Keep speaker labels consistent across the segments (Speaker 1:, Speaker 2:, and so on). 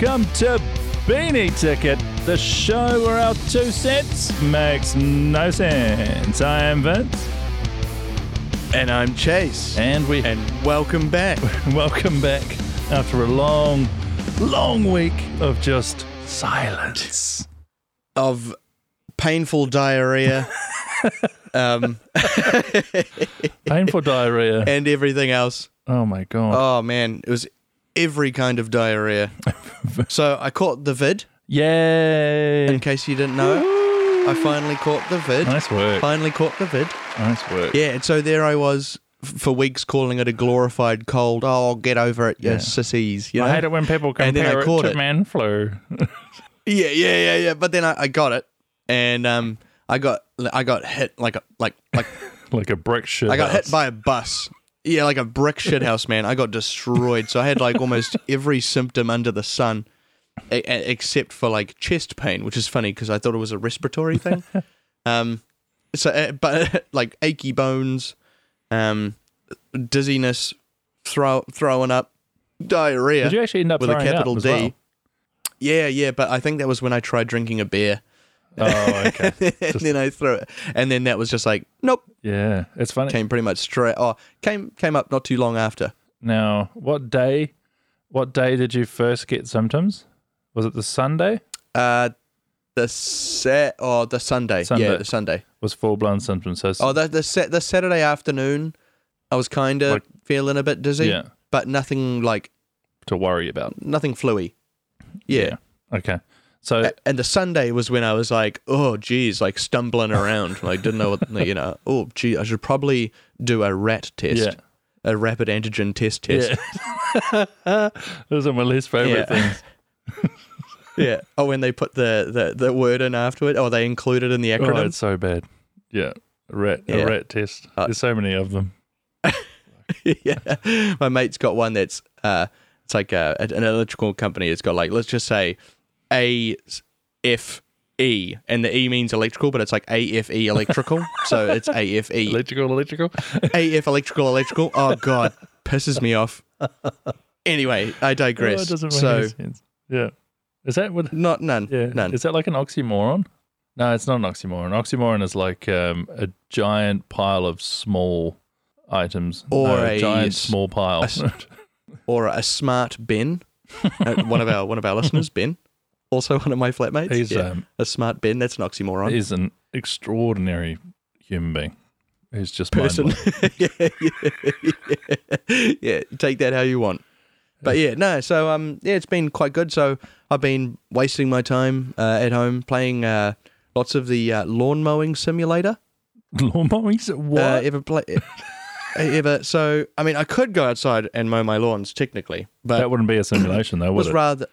Speaker 1: Welcome to Beanie Ticket, the show where our two cents makes no sense. I am Vince,
Speaker 2: And I'm Chase.
Speaker 1: and we
Speaker 2: And welcome back.
Speaker 1: welcome back after a long, long week of just silence.
Speaker 2: of painful diarrhea um,
Speaker 1: Painful diarrhea.
Speaker 2: and everything else.
Speaker 1: Oh my god.
Speaker 2: Oh, man. It was every kind of diarrhea. so I caught the vid,
Speaker 1: Yay!
Speaker 2: in case you didn't know. I finally caught the vid.
Speaker 1: Nice work.
Speaker 2: Finally caught the vid.
Speaker 1: Nice work.
Speaker 2: Yeah, and so there I was f- for weeks calling it a glorified cold. Oh, get over it, you
Speaker 1: Yeah.
Speaker 2: sissies. You know?
Speaker 1: I hate it when people
Speaker 2: And then I
Speaker 1: compare it
Speaker 2: caught
Speaker 1: to
Speaker 2: it.
Speaker 1: man flu.
Speaker 2: Yeah, yeah, yeah, yeah. But then I, I got it, and um, I got I got hit like a like like
Speaker 1: like a brick shit.
Speaker 2: I got hit by a bus. Yeah, like a brick shithouse, man. I got destroyed. So I had like almost every symptom under the sun, a- a- except for like chest pain, which is funny because I thought it was a respiratory thing. um, so uh, but like achy bones, um, dizziness, throw throwing up, diarrhea
Speaker 1: Did you actually end up
Speaker 2: with a
Speaker 1: throwing up
Speaker 2: capital
Speaker 1: as
Speaker 2: D.
Speaker 1: well?
Speaker 2: Yeah, yeah, but I think that was when I tried drinking a beer.
Speaker 1: Oh, okay.
Speaker 2: and then I threw it, and then that was just like, nope,
Speaker 1: yeah, it's funny.
Speaker 2: came pretty much straight. Oh, came came up not too long after.
Speaker 1: Now, what day? What day did you first get symptoms? Was it the Sunday?
Speaker 2: Uh, the set or the Sunday.
Speaker 1: Sunday.
Speaker 2: Yeah, the Sunday.
Speaker 1: Was full blown symptoms? So,
Speaker 2: Oh, the the set the Saturday afternoon. I was kind of
Speaker 1: Like-
Speaker 2: feeling a bit dizzy,
Speaker 1: yeah,
Speaker 2: but nothing like
Speaker 1: to worry about.
Speaker 2: nothing fluey. Yeah.
Speaker 1: Okay. So
Speaker 2: And the Sunday was when I was like, oh, geez, like stumbling around. like, didn't know what, you know, oh, gee, I should probably do a rat test,
Speaker 1: yeah,
Speaker 2: a rapid antigen test test.
Speaker 1: yeah. Those are my least favorite
Speaker 2: Yeah.
Speaker 1: things.
Speaker 2: Yeah. Oh, when they put the, the, the word in after it, oh, they include it in the acronym.
Speaker 1: Oh, it's so bad. Yeah, a rat,
Speaker 2: Yeah.
Speaker 1: a rat test.
Speaker 2: Uh,
Speaker 1: There's so many of them.
Speaker 2: yeah. My mate's got one that's uh it's like uh, an electrical company. It's got like let's just say A F E and the E means electrical, but it's like A F E electrical. so it's A F E
Speaker 1: Electrical, electrical.
Speaker 2: A F electrical electrical. Oh god, pisses me off. Anyway, I
Speaker 1: Oh,
Speaker 2: digress.
Speaker 1: make
Speaker 2: so.
Speaker 1: Yeah, is that what?
Speaker 2: not none.
Speaker 1: Yeah,
Speaker 2: None.
Speaker 1: Is that like an oxymoron? No, it's not an oxymoron. Oxymoron is like um, a giant pile of small items,
Speaker 2: Or
Speaker 1: No,
Speaker 2: a
Speaker 1: giant small pile.
Speaker 2: a Or a smart bin. Uh, one of our one of our listeners, Ben. Also one of my flatmates.
Speaker 1: he's
Speaker 2: Yeah.
Speaker 1: um,
Speaker 2: a smart Ben, that's an oxymoron.
Speaker 1: he's an extraordinary human being. He's just
Speaker 2: person. yeah, yeah, yeah. Take that how you want. But yeah, no. So um, yeah, it's been quite good. So I've been wasting my time uh, at home playing uh, lots of the uh, lawn mowing simulator.
Speaker 1: Lawn mowing? What?
Speaker 2: Uh, ever play? ever? So I mean, I could go outside and mow my lawns technically, but
Speaker 1: that wouldn't be a simulation, though, would
Speaker 2: was
Speaker 1: it?
Speaker 2: rather.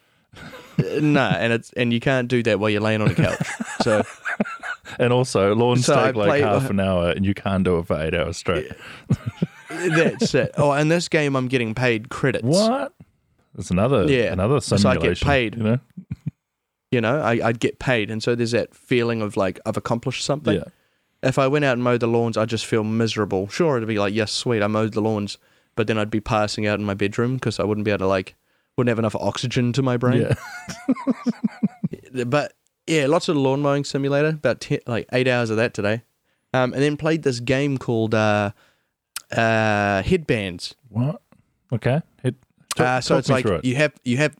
Speaker 2: No, and it's and you can't do that while you're laying on a couch. So
Speaker 1: And also, lawns
Speaker 2: So I
Speaker 1: take like
Speaker 2: play-
Speaker 1: half an hour, and you can't do it for eight hours straight.
Speaker 2: that's it. Oh, in this game, I'm getting paid credits.
Speaker 1: What? That's another
Speaker 2: Yeah.
Speaker 1: another simulation.
Speaker 2: So I get paid.
Speaker 1: You know?
Speaker 2: you know I, i'd get paid and so there's that feeling of like i've accomplished something
Speaker 1: Yeah.
Speaker 2: if i went out and mowed the lawns i'd just feel miserable sure it'd be like yes sweet i mowed the lawns but then i'd be passing out in my bedroom because i wouldn't be able to like wouldn't have enough oxygen to my brain
Speaker 1: Yeah.
Speaker 2: but yeah lots of lawn mowing simulator about 10, like eight hours of that today um, and then played this game called uh, uh, headbands
Speaker 1: What? Okay. Hit, talk,
Speaker 2: uh, so it's like
Speaker 1: it.
Speaker 2: you have you have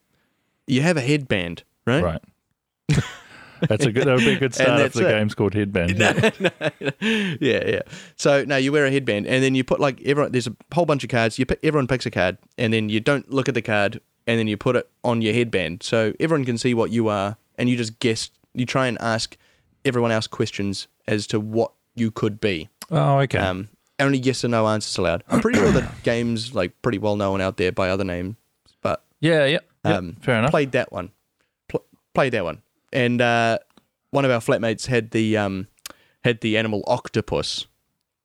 Speaker 2: you have a headband right
Speaker 1: Right. That's a good. That would be a good start if the
Speaker 2: it.
Speaker 1: game's called Headband.
Speaker 2: no, no, yeah, yeah. So now you wear a headband, and then you put like everyone. There's a whole bunch of cards. You pick, everyone picks a card, and then you don't look at the card, and then you put it on your headband, so everyone can see what you are, and you just guess. You try and ask everyone else questions as to what you could be.
Speaker 1: Oh, okay.
Speaker 2: Um, only yes or no answers allowed. I'm pretty sure the game's like pretty well known out there by other names, but
Speaker 1: yeah, yeah. yeah,
Speaker 2: um,
Speaker 1: fair enough.
Speaker 2: played that one. Pl- played that one. And uh, one of our flatmates had the um, had the animal octopus.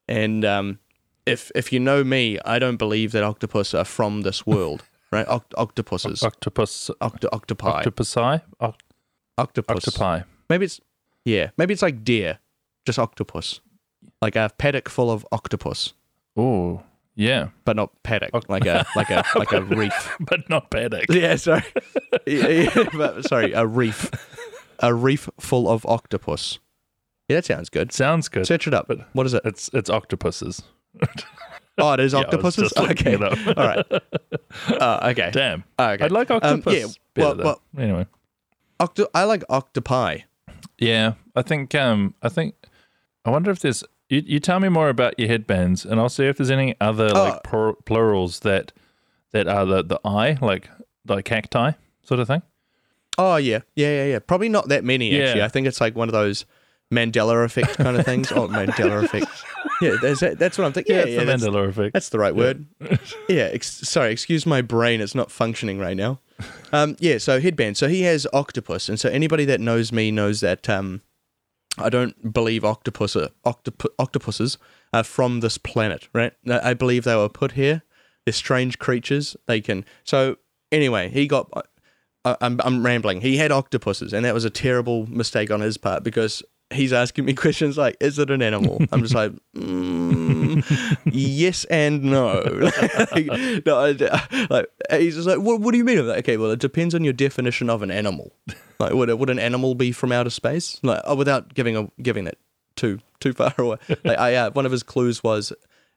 Speaker 2: And um, if if you know me, I don't believe that octopus are from this world, right? Oct- octopuses,
Speaker 1: Octopus.
Speaker 2: Octo- octopi,
Speaker 1: Octopusi. Oct-
Speaker 2: octopus.
Speaker 1: octopi.
Speaker 2: Maybe it's yeah, maybe it's like deer, just octopus, like a paddock full of octopus.
Speaker 1: Oh, Yeah,
Speaker 2: but not paddock, like a like a like a reef.
Speaker 1: but not paddock.
Speaker 2: Yeah, sorry. yeah, yeah, but, sorry, a reef, a reef full of octopus. Yeah, that sounds good.
Speaker 1: Sounds good.
Speaker 2: Search it up. What is it?
Speaker 1: It's it's octopuses.
Speaker 2: Oh, it is
Speaker 1: Yeah,
Speaker 2: octopuses. okay, all right. Uh, okay.
Speaker 1: Damn.
Speaker 2: Oh, okay.
Speaker 1: I'd like octopus.
Speaker 2: yeah,
Speaker 1: better
Speaker 2: well- well-
Speaker 1: anyway.
Speaker 2: Octo- I like octopi.
Speaker 1: Yeah, I think um I think I wonder if there's you, you tell me more about your headbands and I'll see if there's any other
Speaker 2: Oh.
Speaker 1: like plur- plurals that that are the the eye like like cacti sort of thing.
Speaker 2: Oh yeah, yeah, yeah, yeah. Probably not that many actually.
Speaker 1: Yeah.
Speaker 2: I think it's like one of those Mandela effect kind of things. oh, Mandela effect. Yeah, that's, that's what I'm thinking. Yeah,
Speaker 1: it's
Speaker 2: yeah,
Speaker 1: the
Speaker 2: that's,
Speaker 1: Mandela effect.
Speaker 2: that's the right word. yeah, ex- sorry, excuse my brain. It's not functioning right now. Um, yeah, so headband. So he has octopus, and so anybody that knows me knows that um, I don't believe octopus octop- octopuses are from this planet, right? I I believe they were put here. They're strange creatures. They can. So anyway, he got. I'm, I'm rambling. He had octopuses, and that was a terrible mistake on his part because he's asking me questions like, "Is it an animal?" I'm just like, mm, "Yes and no." like, no, I- like he's just like, "What, what do you mean?" I'm like, okay, well, it depends on your definition of an animal. Like, would would an animal be from outer space? Like, oh, without giving a giving that too too far away. Like, I, uh, one of his clues was,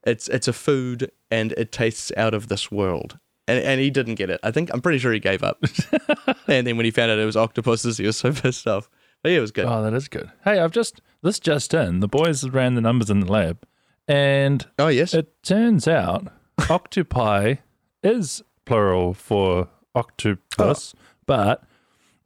Speaker 2: it's it's a food and it tastes out of this world. And, and he didn't get it. I think I'm pretty sure he gave up. and then when he found out it was octopuses, he was so pissed off. But yeah, it was good.
Speaker 1: Oh, that is good. Hey, I've just this just in. The boys ran the numbers in the lab, and
Speaker 2: Oh yes.
Speaker 1: it turns out octopi is plural for octopus, oh. but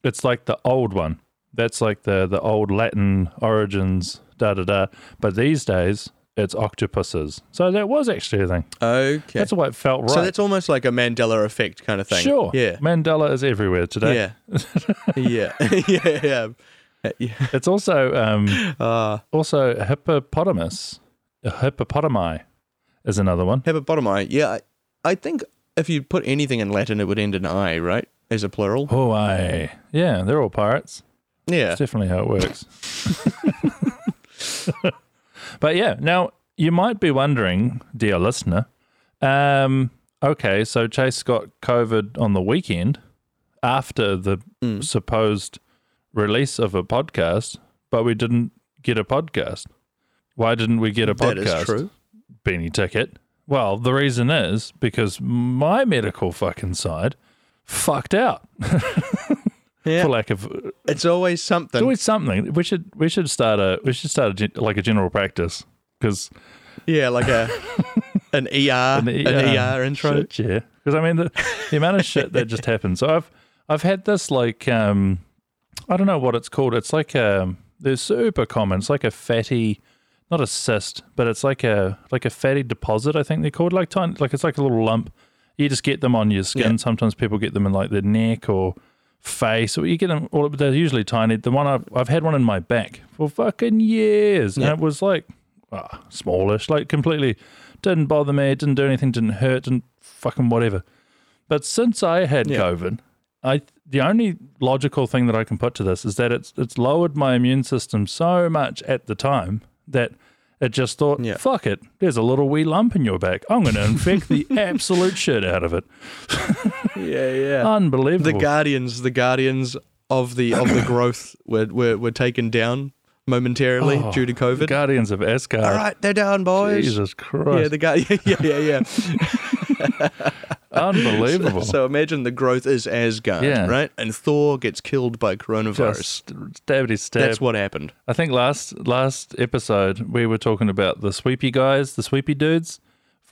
Speaker 1: it's like the old one. That's like the the old Latin origins, da da da. But these days, it's octopuses. So that was actually a thing.
Speaker 2: okay.
Speaker 1: That's why it felt right.
Speaker 2: So that's almost like a Mandela effect kind of thing.
Speaker 1: Sure.
Speaker 2: Yeah.
Speaker 1: Mandela is everywhere today.
Speaker 2: Yeah. yeah. yeah. Yeah. Yeah.
Speaker 1: It's also um,
Speaker 2: Uh,
Speaker 1: also hippopotamus. Hippopotami is another one.
Speaker 2: hippopotami. Yeah. I, I think if you put anything in Latin, it would end in I, right? As a plural.
Speaker 1: Oh, I. Yeah, they're all pirates.
Speaker 2: Yeah.
Speaker 1: That's definitely how it works. but yeah, now you might be wondering, dear listener, um, okay, so Chase got COVID on the weekend after the
Speaker 2: Mm.
Speaker 1: supposed release of a podcast, but we didn't get a podcast. Why didn't we get a
Speaker 2: That
Speaker 1: podcast?
Speaker 2: is true.
Speaker 1: Beanie ticket. Well, the reason is because my medical fucking side fucked out
Speaker 2: Yeah.
Speaker 1: for lack of
Speaker 2: It's always something.
Speaker 1: it's always something. We should we should start a we should start a, like a general practice because
Speaker 2: yeah, like a an ER, an ER, intro.
Speaker 1: Shit, yeah, because I mean the, the amount of shit that just happened. So I've I've had this like um I don't know what it's called. It's like um they're super common. It's like a fatty, not a cyst, but it's like a like a fatty deposit. I think they're called like tiny like it's like a little lump. You just get them on your skin.
Speaker 2: Yeah.
Speaker 1: Sometimes people get them in like their neck or face, or you get them. Or they're usually tiny. The one I've I've had one in my back for fucking years,
Speaker 2: Yeah.
Speaker 1: and it was like ah, smallish, like completely didn't bother me, didn't do anything, didn't hurt, didn't fucking whatever. But since I had
Speaker 2: Yeah.
Speaker 1: COVID, I the only logical thing that I can put to this is that it's it's lowered my immune system so much at the time that it just thought,
Speaker 2: Yeah.
Speaker 1: fuck it, there's a little wee lump in your back. I'm going to infect the absolute shit out of it.
Speaker 2: Yeah, yeah.
Speaker 1: Unbelievable.
Speaker 2: the guardians, the guardians of the of the growth were were, were taken down momentarily
Speaker 1: Oh,
Speaker 2: due to
Speaker 1: The
Speaker 2: COVID.
Speaker 1: Guardians of Asgard.
Speaker 2: All right, they're down, boys.
Speaker 1: Jesus Christ.
Speaker 2: Yeah, the guy. Yeah, yeah, yeah. yeah.
Speaker 1: Unbelievable.
Speaker 2: So imagine the growth is Asgard,
Speaker 1: Yeah.
Speaker 2: right? And Thor gets killed by coronavirus.
Speaker 1: stabby stab.
Speaker 2: That's what happened.
Speaker 1: I think last last episode we were talking about the sweepy guys, the sweepy dudes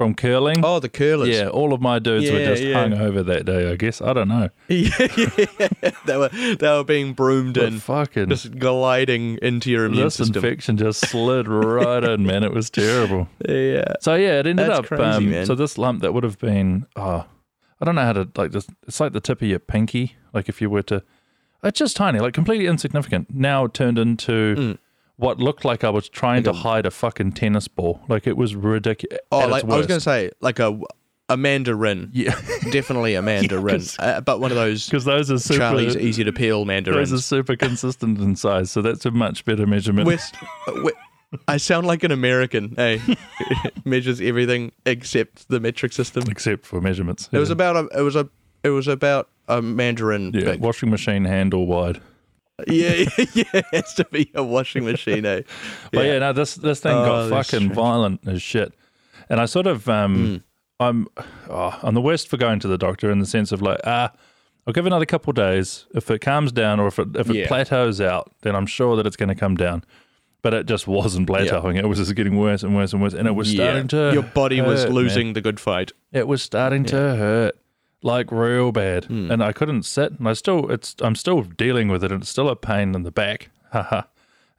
Speaker 1: from curling.
Speaker 2: Oh, the curlers.
Speaker 1: yeah, all of my dudes were just
Speaker 2: yeah.
Speaker 1: hung over that day. I guess I don't know.
Speaker 2: yeah, yeah. They were they were being broomed
Speaker 1: But
Speaker 2: in,
Speaker 1: fucking
Speaker 2: just gliding into your immune
Speaker 1: this
Speaker 2: system.
Speaker 1: infection just slid right in, man. It was terrible.
Speaker 2: Yeah.
Speaker 1: So yeah, it ended
Speaker 2: That's
Speaker 1: up.
Speaker 2: crazy,
Speaker 1: um. So this lump that would have been, oh, I don't know how to like this. It's like the tip of your pinky. Like if you were to, it's just tiny, like completely insignificant. Now turned into
Speaker 2: Mm.
Speaker 1: What looked like I was trying
Speaker 2: Like
Speaker 1: to
Speaker 2: a-
Speaker 1: hide a fucking tennis ball. Like it was ridiculous.
Speaker 2: Oh, like I was going to say, like a a mandarin.
Speaker 1: yeah,
Speaker 2: Definitely a mandarin,
Speaker 1: 'cause-
Speaker 2: uh, but one of those
Speaker 1: because those are super.
Speaker 2: Charlie's easy to peel mandarins.
Speaker 1: Those are super consistent in size, so that's a much better measurement.
Speaker 2: West, uh, we- I sound like an American. Hey, measures everything except the metric system.
Speaker 1: except for measurements.
Speaker 2: It was about a. It was a. It was about a Mandarin.
Speaker 1: yeah,
Speaker 2: big.
Speaker 1: washing machine handle wide.
Speaker 2: Yeah, yeah, yeah. It has to be a washing machine. Eh?
Speaker 1: But yeah, no, this this thing
Speaker 2: Oh,
Speaker 1: got fucking
Speaker 2: strange.
Speaker 1: violent as shit. And I sort of um I'm oh, on the worst for going to the doctor in the sense of like, ah, I'll give another couple of days. If it calms down or if it if it
Speaker 2: Yeah.
Speaker 1: plateaus out, then I'm sure that it's gonna come down. But it just wasn't plateauing. It was just getting worse and worse and worse. And it was starting to
Speaker 2: Your body was
Speaker 1: hurt, man.
Speaker 2: losing the good fight.
Speaker 1: It was starting to hurt, like real bad,
Speaker 2: Hmm.
Speaker 1: and I couldn't sit. And I still, it's, I'm still dealing with it, and it's still a pain in the back. Haha.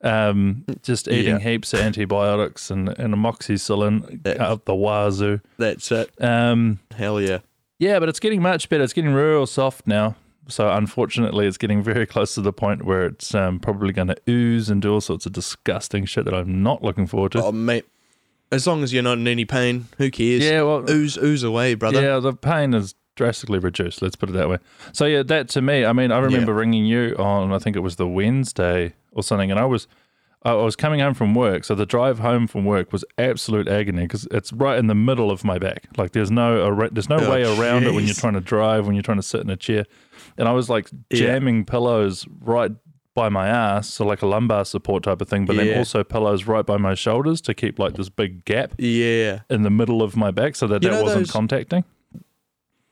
Speaker 1: um, just eating
Speaker 2: Yeah.
Speaker 1: heaps of antibiotics and and amoxicillin
Speaker 2: That's-
Speaker 1: out the wazoo.
Speaker 2: That's it.
Speaker 1: Um,
Speaker 2: Hell yeah.
Speaker 1: yeah, but it's getting much better. It's getting real soft now. So unfortunately, it's getting very close to the point where it's um, probably going to ooze and do all sorts of disgusting shit that I'm not looking forward to.
Speaker 2: Oh mate, as long as you're not in any pain, who cares?
Speaker 1: yeah, well,
Speaker 2: Ooze, ooze away, brother.
Speaker 1: Yeah, the pain is drastically reduced. Let's put it that way. So yeah, that to me, I mean, I remember ringing you on, I think it was the Wednesday or something, and I was, I was coming home from work. So the drive home from work was absolute agony because it's right in the middle of my back. Like there's no, there's no
Speaker 2: Oh,
Speaker 1: way around it when you're trying to drive, when you're trying to sit in a chair, and I was like
Speaker 2: Yeah.
Speaker 1: jamming pillows right by my ass, so like a lumbar support type of thing, but then also pillows right by my shoulders to keep like this big gap
Speaker 2: Yeah.
Speaker 1: in the middle of my back so that
Speaker 2: You
Speaker 1: that wasn't
Speaker 2: those-
Speaker 1: contacting.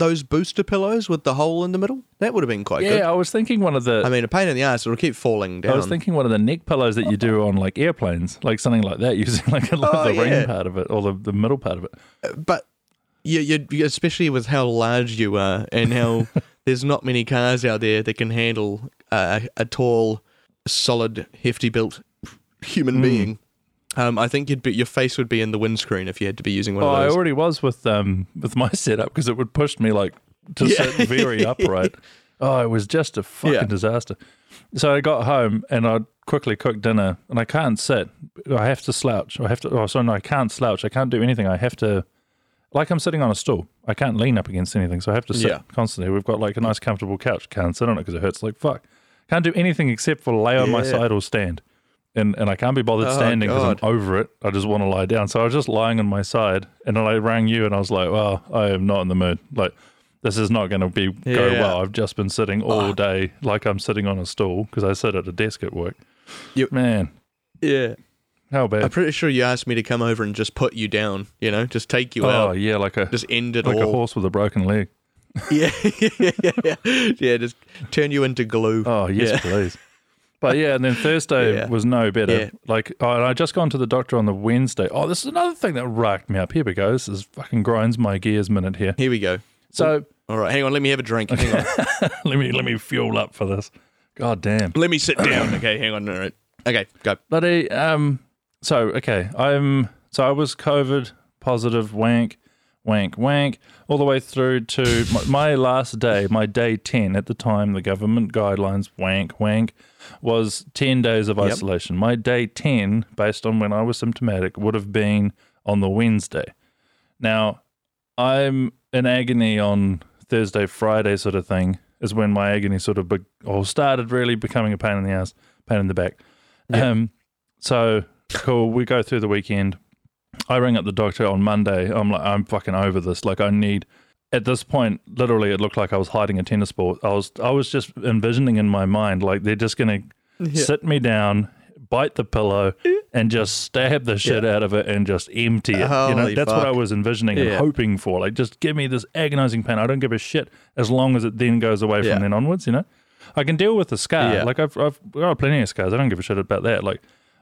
Speaker 2: Those booster pillows with the hole in the middle, that would have been quite
Speaker 1: Yeah,
Speaker 2: good.
Speaker 1: Yeah, I was thinking one of the.
Speaker 2: I mean, a pain in the ass. It'll keep falling down.
Speaker 1: I was thinking one of the neck pillows that you do on like airplanes, like something like that, using like a
Speaker 2: Oh,
Speaker 1: of the
Speaker 2: yeah.
Speaker 1: ring part of it or the, the middle part of it.
Speaker 2: but you, you, especially with how large you are and how there's not many cars out there that can handle uh, a tall, solid, hefty built human
Speaker 1: Hmm.
Speaker 2: being. Um, I think you'd be, your face would be in the windscreen if you had to be using one
Speaker 1: Oh,
Speaker 2: of those.
Speaker 1: I already was with um with my setup because it would push me like to
Speaker 2: Yeah.
Speaker 1: sit very upright. Oh, it was just a fucking
Speaker 2: Yeah.
Speaker 1: disaster. So I got home and I quickly cooked dinner and I can't sit. I have to slouch. I have to. Oh, sorry, no, I can't slouch. I can't do anything. I have to. Like I'm sitting on a stool. I can't lean up against anything, so I have to sit
Speaker 2: Yeah.
Speaker 1: constantly. We've got like a nice comfortable couch. Can't sit on it because it hurts like fuck. Can't do anything except for lay on my side or stand. And and I can't be bothered
Speaker 2: Oh,
Speaker 1: standing because I'm over it. I just want to lie down. So I was just lying on my side, and then I rang you, and I was like, "Well, I am not in the mood. Like, this is not going to be go
Speaker 2: Yeah.
Speaker 1: well. I've just been sitting all
Speaker 2: Oh.
Speaker 1: day, like I'm sitting on a stool because I sit at a desk at work.
Speaker 2: Yep.
Speaker 1: Man,
Speaker 2: yeah.
Speaker 1: how bad?
Speaker 2: I'm pretty sure you asked me to come over and just put you down, you know, just take you
Speaker 1: oh
Speaker 2: out, Oh
Speaker 1: yeah, like a
Speaker 2: just end it
Speaker 1: like a horse with a broken leg.
Speaker 2: Yeah, yeah, yeah, yeah. Just turn you into glue.
Speaker 1: Oh yes,
Speaker 2: Yeah.
Speaker 1: please. But yeah, and then Thursday
Speaker 2: Yeah.
Speaker 1: was no better.
Speaker 2: Yeah.
Speaker 1: Like, oh, I just gone to the doctor on the Wednesday. Oh, this is another thing that racked me up. Here we go. This is fucking grinds my gears minute here.
Speaker 2: Here we go.
Speaker 1: So
Speaker 2: All right, hang on. Let me have a drink. Hang on.
Speaker 1: let me let me fuel up for this. God damn.
Speaker 2: let me sit down. Okay, hang on. All right. Okay, go.
Speaker 1: Bloody um so okay, I'm so I was COVID positive wank, wank, wank, all the way through to my, my last day, my day ten at the time, the government guidelines, wank, wank, was ten days of
Speaker 2: Yep.
Speaker 1: isolation. My day ten, based on when I was symptomatic, would have been on the Wednesday. Now, I'm in agony on Thursday, Friday sort of thing, is when my agony sort of be- or started really becoming a pain in the ass, pain in the back.
Speaker 2: Yeah.
Speaker 1: Um, so cool. We go through the weekend. I rang up the doctor on Monday. I'm like, I'm fucking over this. Like, I need. At this point, literally, it looked like I was hiding a tennis ball. I was, I was just envisioning in my mind, like they're just gonna sit me down, bite the pillow, and just stab the shit out of it and just empty it. you know,
Speaker 2: Holy
Speaker 1: that's what I was envisioning and hoping for. Like, just give me this agonizing pain. I don't give a shit as long as it then goes away
Speaker 2: Yeah.
Speaker 1: from then onwards. You know, I can deal with the scar.
Speaker 2: Yeah.
Speaker 1: Like I've, I've got plenty of scars. I don't give a shit about that. Like,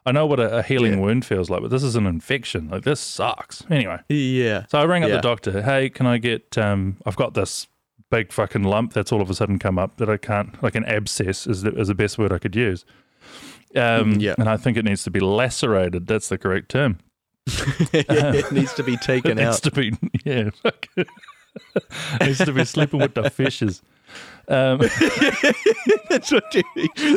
Speaker 1: I know what a, a healing
Speaker 2: Yeah.
Speaker 1: wound feels like, but this is an infection. Like, this sucks. Anyway,
Speaker 2: Yeah.
Speaker 1: so I rang up
Speaker 2: Yeah.
Speaker 1: the doctor. Hey, can I get? Um, I've got this big fucking lump that's all of a sudden come up that I can't. Like an abscess is the, is the best word I could use. Um,
Speaker 2: Mm, yeah.
Speaker 1: and I think it needs to be lacerated. That's the correct term.
Speaker 2: it needs to be taken
Speaker 1: It
Speaker 2: taken
Speaker 1: needs to be yeah. fuck. it needs to be sleeping with the fishes. Um,
Speaker 2: that's what you.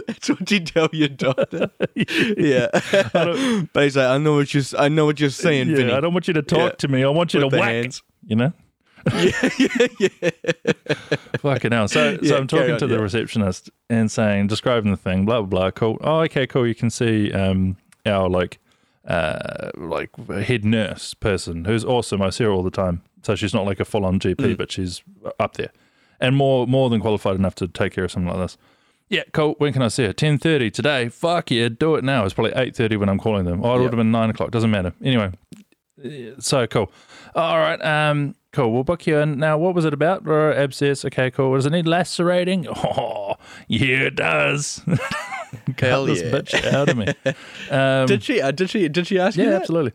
Speaker 2: That's what you tell your doctor. yeah. but he's like, I know what you're. I know what you're saying,
Speaker 1: yeah,
Speaker 2: Vinny.
Speaker 1: I don't want you to talk
Speaker 2: Yeah.
Speaker 1: to me. I want you
Speaker 2: With
Speaker 1: to whack.
Speaker 2: hands.
Speaker 1: You know.
Speaker 2: yeah, yeah, yeah.
Speaker 1: Fucking hell. So,
Speaker 2: Yeah,
Speaker 1: so I'm talking
Speaker 2: on,
Speaker 1: to the receptionist and saying, describing the thing, blah, blah, blah. Cool. Oh, okay, cool. You can see um, our like uh, like a head nurse person who's awesome. I see her all the time. So she's not like a full on GP,
Speaker 2: Mm.
Speaker 1: but she's up there and more more than qualified enough to take care of something like this. Yeah, cool. When can I see her? Ten thirty today. Fuck yeah, do it now. It's probably eight thirty when I'm calling them. Oh, it would have been nine o'clock. Doesn't matter. Anyway, so cool. All right. Um, cool. We'll book you in. Now, what was it about? Uh, abscess. Okay, cool. Does it need lacerating? Oh, yeah, it does.
Speaker 2: Hell
Speaker 1: this
Speaker 2: yeah.
Speaker 1: bitch out of me. Um,
Speaker 2: Did she? Uh, did she? Did she ask you
Speaker 1: yeah, absolutely.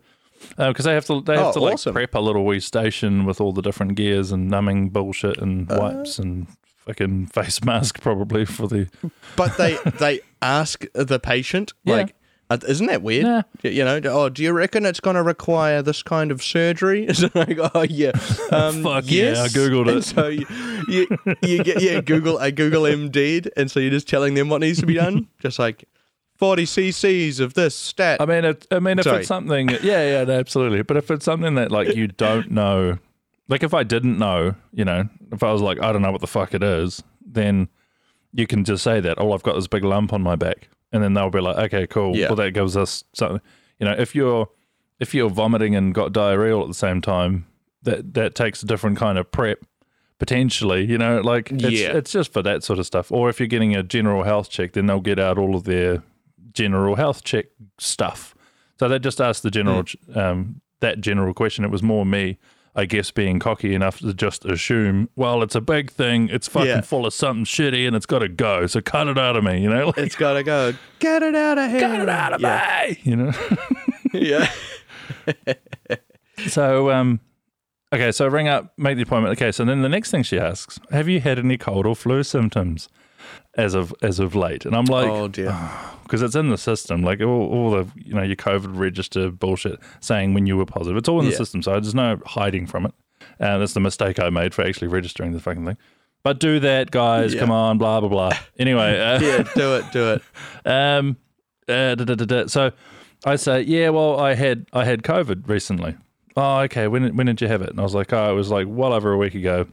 Speaker 1: Because they have to, they have
Speaker 2: Oh,
Speaker 1: to like
Speaker 2: awesome.
Speaker 1: prep a little wee station with all the different gears and numbing bullshit and
Speaker 2: Uh.
Speaker 1: wipes and fucking face mask probably for the.
Speaker 2: But they they ask the patient
Speaker 1: Yeah.
Speaker 2: like, uh, isn't that weird?
Speaker 1: Nah.
Speaker 2: You know, oh, do you reckon it's going to require this kind of surgery? It's like, oh yeah, um,
Speaker 1: Fuck yeah,
Speaker 2: yes.
Speaker 1: I Googled
Speaker 2: And
Speaker 1: it.
Speaker 2: so you, you, you get yeah, Google I Google MD, and so you're just telling them what needs to be done, just like forty cc's of this stat.
Speaker 1: I mean, it, I mean, if
Speaker 2: Sorry.
Speaker 1: it's something, yeah, yeah, no, absolutely. But if it's something that like you don't know, like if I didn't know, you know, if I was like, I don't know what the fuck it is, then you can just say that. Oh, I've got this big lump on my back, and then they'll be like, okay, cool.
Speaker 2: Yeah.
Speaker 1: Well, that gives us something. You know, if you're if you're vomiting and got diarrhea all at the same time, that that takes a different kind of prep potentially. You know, like it's,
Speaker 2: Yeah.
Speaker 1: it's just for that sort of stuff. Or if you're getting a general health check, then they'll get out all of their general health check stuff. So they just asked the general um, that general question. It was more me, I guess, being cocky enough to just assume, well, it's a big thing. It's fucking
Speaker 2: Yeah.
Speaker 1: full of something shitty, and it's got to go. So cut it out of me. You know, like,
Speaker 2: it's got to go. Get it out of here.
Speaker 1: cut it out of
Speaker 2: yeah.
Speaker 1: me. You know.
Speaker 2: Yeah.
Speaker 1: So, um, okay, so ring up, make the appointment. Okay, so then the next thing she asks, have you had any cold or flu symptoms as of as of late? And I'm like,
Speaker 2: oh dear.
Speaker 1: because it's in the system, like all, all the you know your COVID register bullshit saying when you were positive. It's all in the
Speaker 2: Yeah.
Speaker 1: system, so there's no hiding from it. And that's the mistake I made for actually registering the fucking thing. But do that, guys.
Speaker 2: Yeah.
Speaker 1: Come on, blah blah blah. Anyway, uh,
Speaker 2: Yeah, do it, do it.
Speaker 1: um, uh, da, da, da, da. so I say, yeah, well, I had I had COVID recently. Oh, okay. When when did you have it? And I was like, oh, it was like well over a week ago.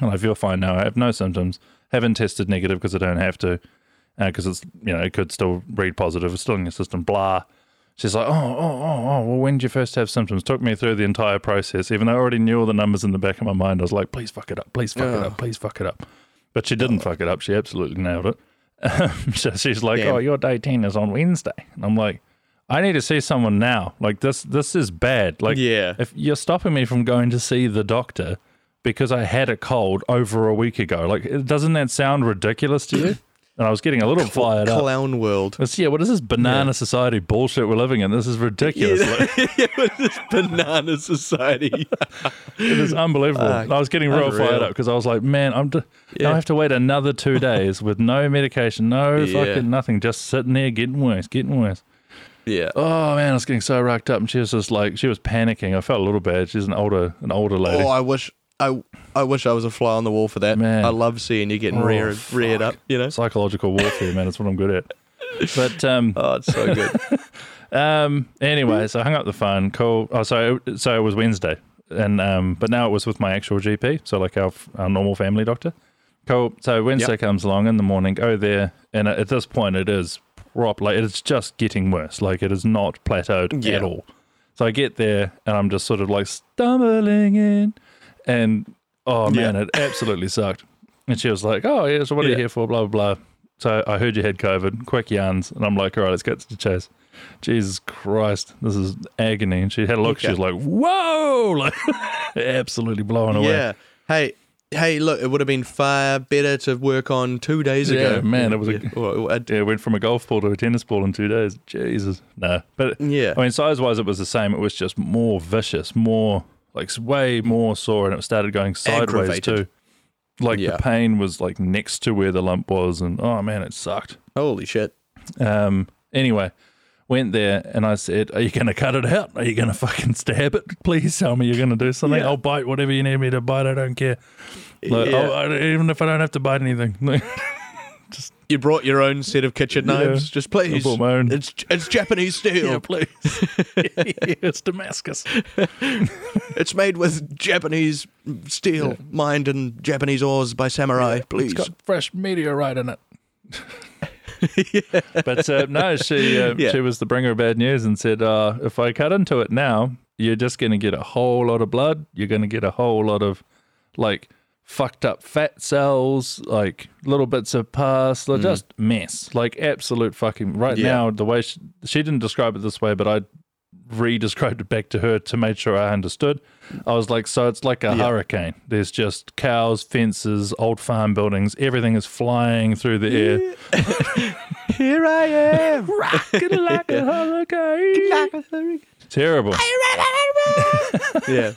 Speaker 1: And I feel fine now. I have no symptoms. Haven't tested negative because I don't have to, uh, because it's you know it could still read positive. It's still in your system. Blah. She's like, oh, oh, oh, oh. Well, when did you first have symptoms? Took me through the entire process, even though I already knew all the numbers in the back of my mind. I was like, please fuck it up, please fuck it up, please fuck it up. But she didn't fuck it up. She absolutely nailed it. so she's like,
Speaker 2: Damn.
Speaker 1: oh, your day 10 is on Wednesday. And I'm like, I need to see someone now. Like this, this is bad. Like,
Speaker 2: Yeah.
Speaker 1: if you're stopping me from going to see the doctor because I had a cold over a week ago, like, doesn't that sound ridiculous to you? And I was getting a little fired up.
Speaker 2: Clown world.
Speaker 1: It's, yeah, what is this banana society bullshit we're living in? This is ridiculous. Like,
Speaker 2: yeah, with this banana society.
Speaker 1: it is unbelievable.
Speaker 2: Uh,
Speaker 1: I was getting real
Speaker 2: unreal.
Speaker 1: fired up because I was like, man, I'm d- now I have to wait another two days with no medication, no
Speaker 2: Yeah.
Speaker 1: fucking nothing, just sitting there getting worse, getting worse.
Speaker 2: yeah.
Speaker 1: Oh man, I was getting so rocked up, and she was just like, she was panicking. I felt a little bad. She's an older, an older lady.
Speaker 2: Oh, I wish I I wish I was a fly on the wall for that.
Speaker 1: Man.
Speaker 2: I love seeing you getting
Speaker 1: Oh,
Speaker 2: reared reared up. You know.
Speaker 1: Psychological warfare, man. That's what I'm good at. But um,
Speaker 2: Oh, it's so good.
Speaker 1: um, anyway, so I hung up the phone. Cool. Oh, so so it was Wednesday, and um, but now it was with my actual GP, so like our, our normal family doctor. Cool. So Wednesday
Speaker 2: Yep.
Speaker 1: comes along in the morning. Go there, and at this point, it is prop like it's just getting worse. Like it is not plateaued
Speaker 2: Yeah.
Speaker 1: at all. So I get there, and I'm just sort of like stumbling in, and oh man,
Speaker 2: Yeah.
Speaker 1: it absolutely sucked. And she was like, "Oh yeah, so what are you here for?" Blah blah blah. So I heard you had COVID. Quick yarns, and I'm like, "All right, let's get to the chase." Jesus Christ, this is agony. And she had a look. She was like, "Whoa!" Like absolutely blown away.
Speaker 2: yeah. Hey. Hey, look! It would have been far better to work on two days
Speaker 1: Yeah,
Speaker 2: ago.
Speaker 1: man, it was a-
Speaker 2: Yeah. A- uh,
Speaker 1: Yeah, went from a golf ball to a tennis ball in two days. Jesus, no. But
Speaker 2: yeah.
Speaker 1: I mean, size wise, it was the same. It was just more vicious, more like way more sore, and it started going sideways too. Like
Speaker 2: Yeah.
Speaker 1: the pain was like next to where the lump was, and oh man, it sucked.
Speaker 2: Holy shit!
Speaker 1: Um, anyway, went there and I said, Are you going to cut it out? Are you going to fucking stab it? Please tell me you're going to do something.
Speaker 2: Yeah.
Speaker 1: I'll bite whatever you need me to bite. I don't care. Like,
Speaker 2: Yeah.
Speaker 1: I- even if I don't have to bite anything.
Speaker 2: You brought your own set of kitchen
Speaker 1: Yeah.
Speaker 2: knives. Just please.
Speaker 1: brought my own.
Speaker 2: It's it's Japanese steel.
Speaker 1: yeah, please. it's Damascus.
Speaker 2: It's made with Japanese steel, mined in Japanese ores by samurai. Please.
Speaker 1: It's got fresh meteorite in it. But uh, no, she uh,
Speaker 2: Yeah.
Speaker 1: she was the bringer of bad news and said, uh, if I cut into it now, you're just going to get a whole lot of blood. You're going to get a whole lot of like fucked up fat cells, like little bits of pus, like just mess, like absolute fucking. Right
Speaker 2: Mm. Yeah.
Speaker 1: now, the way she, she didn't describe it this way, but I re-described it back to her to make sure I understood. I was like, so it's like a
Speaker 2: Yeah.
Speaker 1: hurricane. There's just cows, fences, old farm buildings. Everything is flying through the air.
Speaker 2: Here I am.
Speaker 1: Rocking like a hurricane. Terrible
Speaker 2: yeah,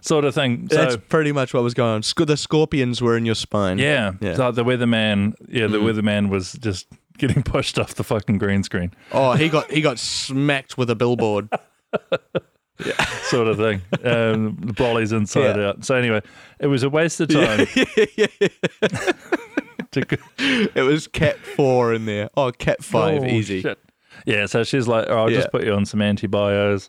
Speaker 1: sort of thing. So
Speaker 2: that's pretty much what was going on. Sc- the scorpions were in your spine.
Speaker 1: yeah,
Speaker 2: Yeah.
Speaker 1: So the weatherman, yeah, the weatherman was just getting pushed off the fucking green screen,
Speaker 2: Oh, he got he got smacked with a billboard. Yeah.
Speaker 1: Sort of thing. Um, the brolly's inside
Speaker 2: Yeah.
Speaker 1: out. So anyway, it was a waste of time. to,
Speaker 2: It was cat four in there. Oh, cat five,
Speaker 1: Oh,
Speaker 2: easy.
Speaker 1: shit. Yeah, so she's like, oh, I'll
Speaker 2: Yeah.
Speaker 1: just put you on some antibiotics.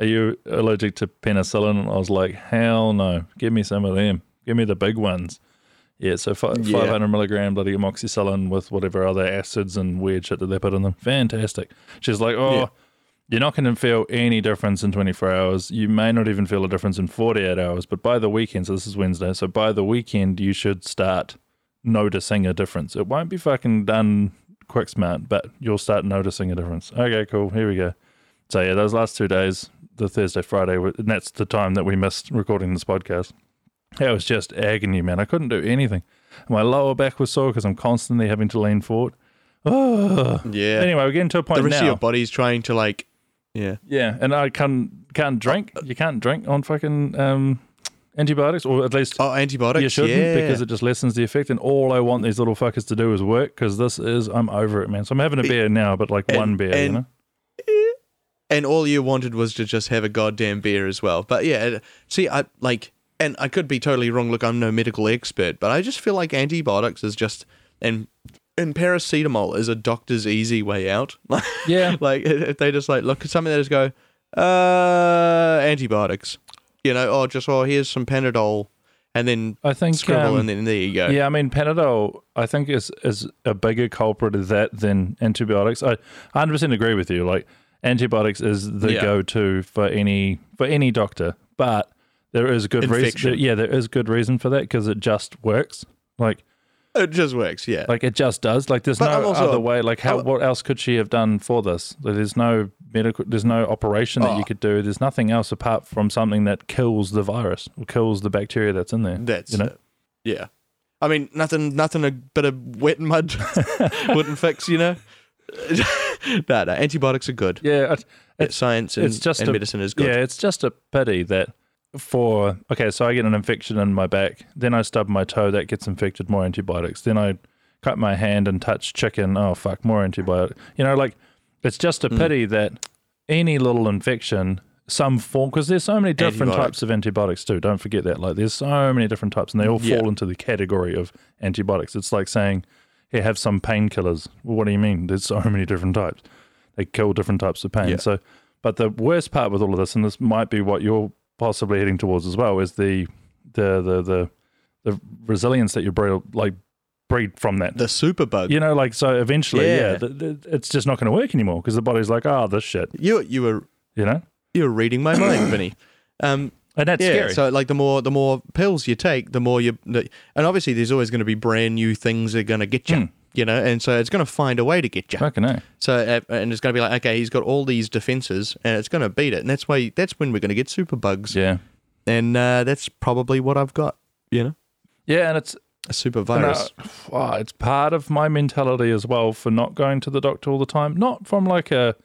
Speaker 1: Are you allergic to penicillin? I was like, hell no. Give me some of them. Give me the big ones. Yeah, so fi-
Speaker 2: Yeah.
Speaker 1: 500 milligram bloody amoxicillin with whatever other acids and weird shit that they put in them. Fantastic. She's like, oh,
Speaker 2: Yeah.
Speaker 1: you're not going to feel any difference in 24 hours. You may not even feel a difference in 48 hours, but by the weekend, so this is Wednesday, so by the weekend, you should start noticing a difference. It won't be fucking done quick smart, but you'll start noticing a difference. Okay, cool. Here we go. So yeah, those last two days, the Thursday, Friday, and that's the time that we missed recording this podcast. It was just agony, man. I couldn't do anything. My lower back was sore because I'm constantly having to lean forward. Oh.
Speaker 2: Yeah.
Speaker 1: Anyway, we're getting to a point
Speaker 2: the rest
Speaker 1: now.
Speaker 2: of your body's trying to like, yeah.
Speaker 1: Yeah, and I can't can't drink. You can't drink on fucking um, antibiotics, or at least
Speaker 2: Oh, antibiotics.
Speaker 1: you shouldn't
Speaker 2: yeah.
Speaker 1: because it just lessens the effect. And all I want these little fuckers to do is work because this is I'm over it, man. So I'm having a beer now, but like
Speaker 2: And-
Speaker 1: one beer, you
Speaker 2: and-
Speaker 1: know.
Speaker 2: and all you wanted was to just have a goddamn beer as well. But yeah, see, I like, and I could be totally wrong. Look, I'm no medical expert, but I just feel like antibiotics is just and and paracetamol is a doctor's easy way out.
Speaker 1: Yeah,
Speaker 2: like if they just like look at something, they just go, uh, antibiotics. You know, oh, just oh, here's some Panadol, and then
Speaker 1: I think
Speaker 2: scribble,
Speaker 1: um,
Speaker 2: and then there you go.
Speaker 1: Yeah, I mean Panadol. I think is is a bigger culprit of that than antibiotics. I 100 percent agree with you. Like antibiotics is the
Speaker 2: Yeah.
Speaker 1: go-to for any for any doctor, but there is good reason. Yeah, there is good reason for that because it just works. Like
Speaker 2: It just works. Yeah.
Speaker 1: like it just does. Like there's
Speaker 2: But
Speaker 1: no
Speaker 2: also-
Speaker 1: other way. Like how
Speaker 2: I'm-
Speaker 1: what else could she have done for this? There's no medical. There's no operation that you
Speaker 2: Oh.
Speaker 1: could do. There's nothing else apart from something that kills the virus or kills the bacteria that's in there.
Speaker 2: That's
Speaker 1: you know.
Speaker 2: it. Yeah. I mean, nothing, nothing a bit of wet mud wouldn't fix, you know? no, no, antibiotics are good.
Speaker 1: Yeah, it-
Speaker 2: Yeah, science and,
Speaker 1: it's just
Speaker 2: and
Speaker 1: a-
Speaker 2: medicine is good.
Speaker 1: Yeah, it's just a pity that for okay, so I get an infection in my back, then I stub my toe, that gets infected, more antibiotics. Then I cut my hand and touch chicken, oh fuck, more antibiotics. You know, like it's just a
Speaker 2: Hmm.
Speaker 1: pity that any little infection, some form, because there's so many different
Speaker 2: Antibiotic.
Speaker 1: types of antibiotics too. Don't forget that. Like there's so many different types, and they all
Speaker 2: Yeah.
Speaker 1: fall into the category of antibiotics. It's like saying, "Here, have some painkillers." Well, what do you mean? There's so many different types. They kill different types of pain.
Speaker 2: Yeah.
Speaker 1: So, but the worst part with all of this, and this might be what you're possibly heading towards as well, is the the the the, the resilience that you breed like breed from that.
Speaker 2: The superbug.
Speaker 1: you know, like so eventually, yeah,
Speaker 2: Yeah.
Speaker 1: the, the, it's just not going to work anymore because the body's like, oh, this shit,
Speaker 2: You, you were
Speaker 1: you know,
Speaker 2: you were reading my mind, Vinny. Um,
Speaker 1: and that's
Speaker 2: yeah.
Speaker 1: scary.
Speaker 2: So like the more the more pills you take, the more you the, and obviously there's always going to be brand new things that are going to get you.
Speaker 1: Hmm.
Speaker 2: You know, and so it's going to find a way to get you.
Speaker 1: Fucking.
Speaker 2: So uh, and it's going to be like, okay, he's got all these defenses, and it's going to beat it, and that's why that's when we're going to get super bugs.
Speaker 1: Yeah,
Speaker 2: and uh, that's probably what I've got. You know,
Speaker 1: yeah, and it's
Speaker 2: a super virus.
Speaker 1: uh, wow, it's part of my mentality as well for not going to the doctor all the time. Not from like a,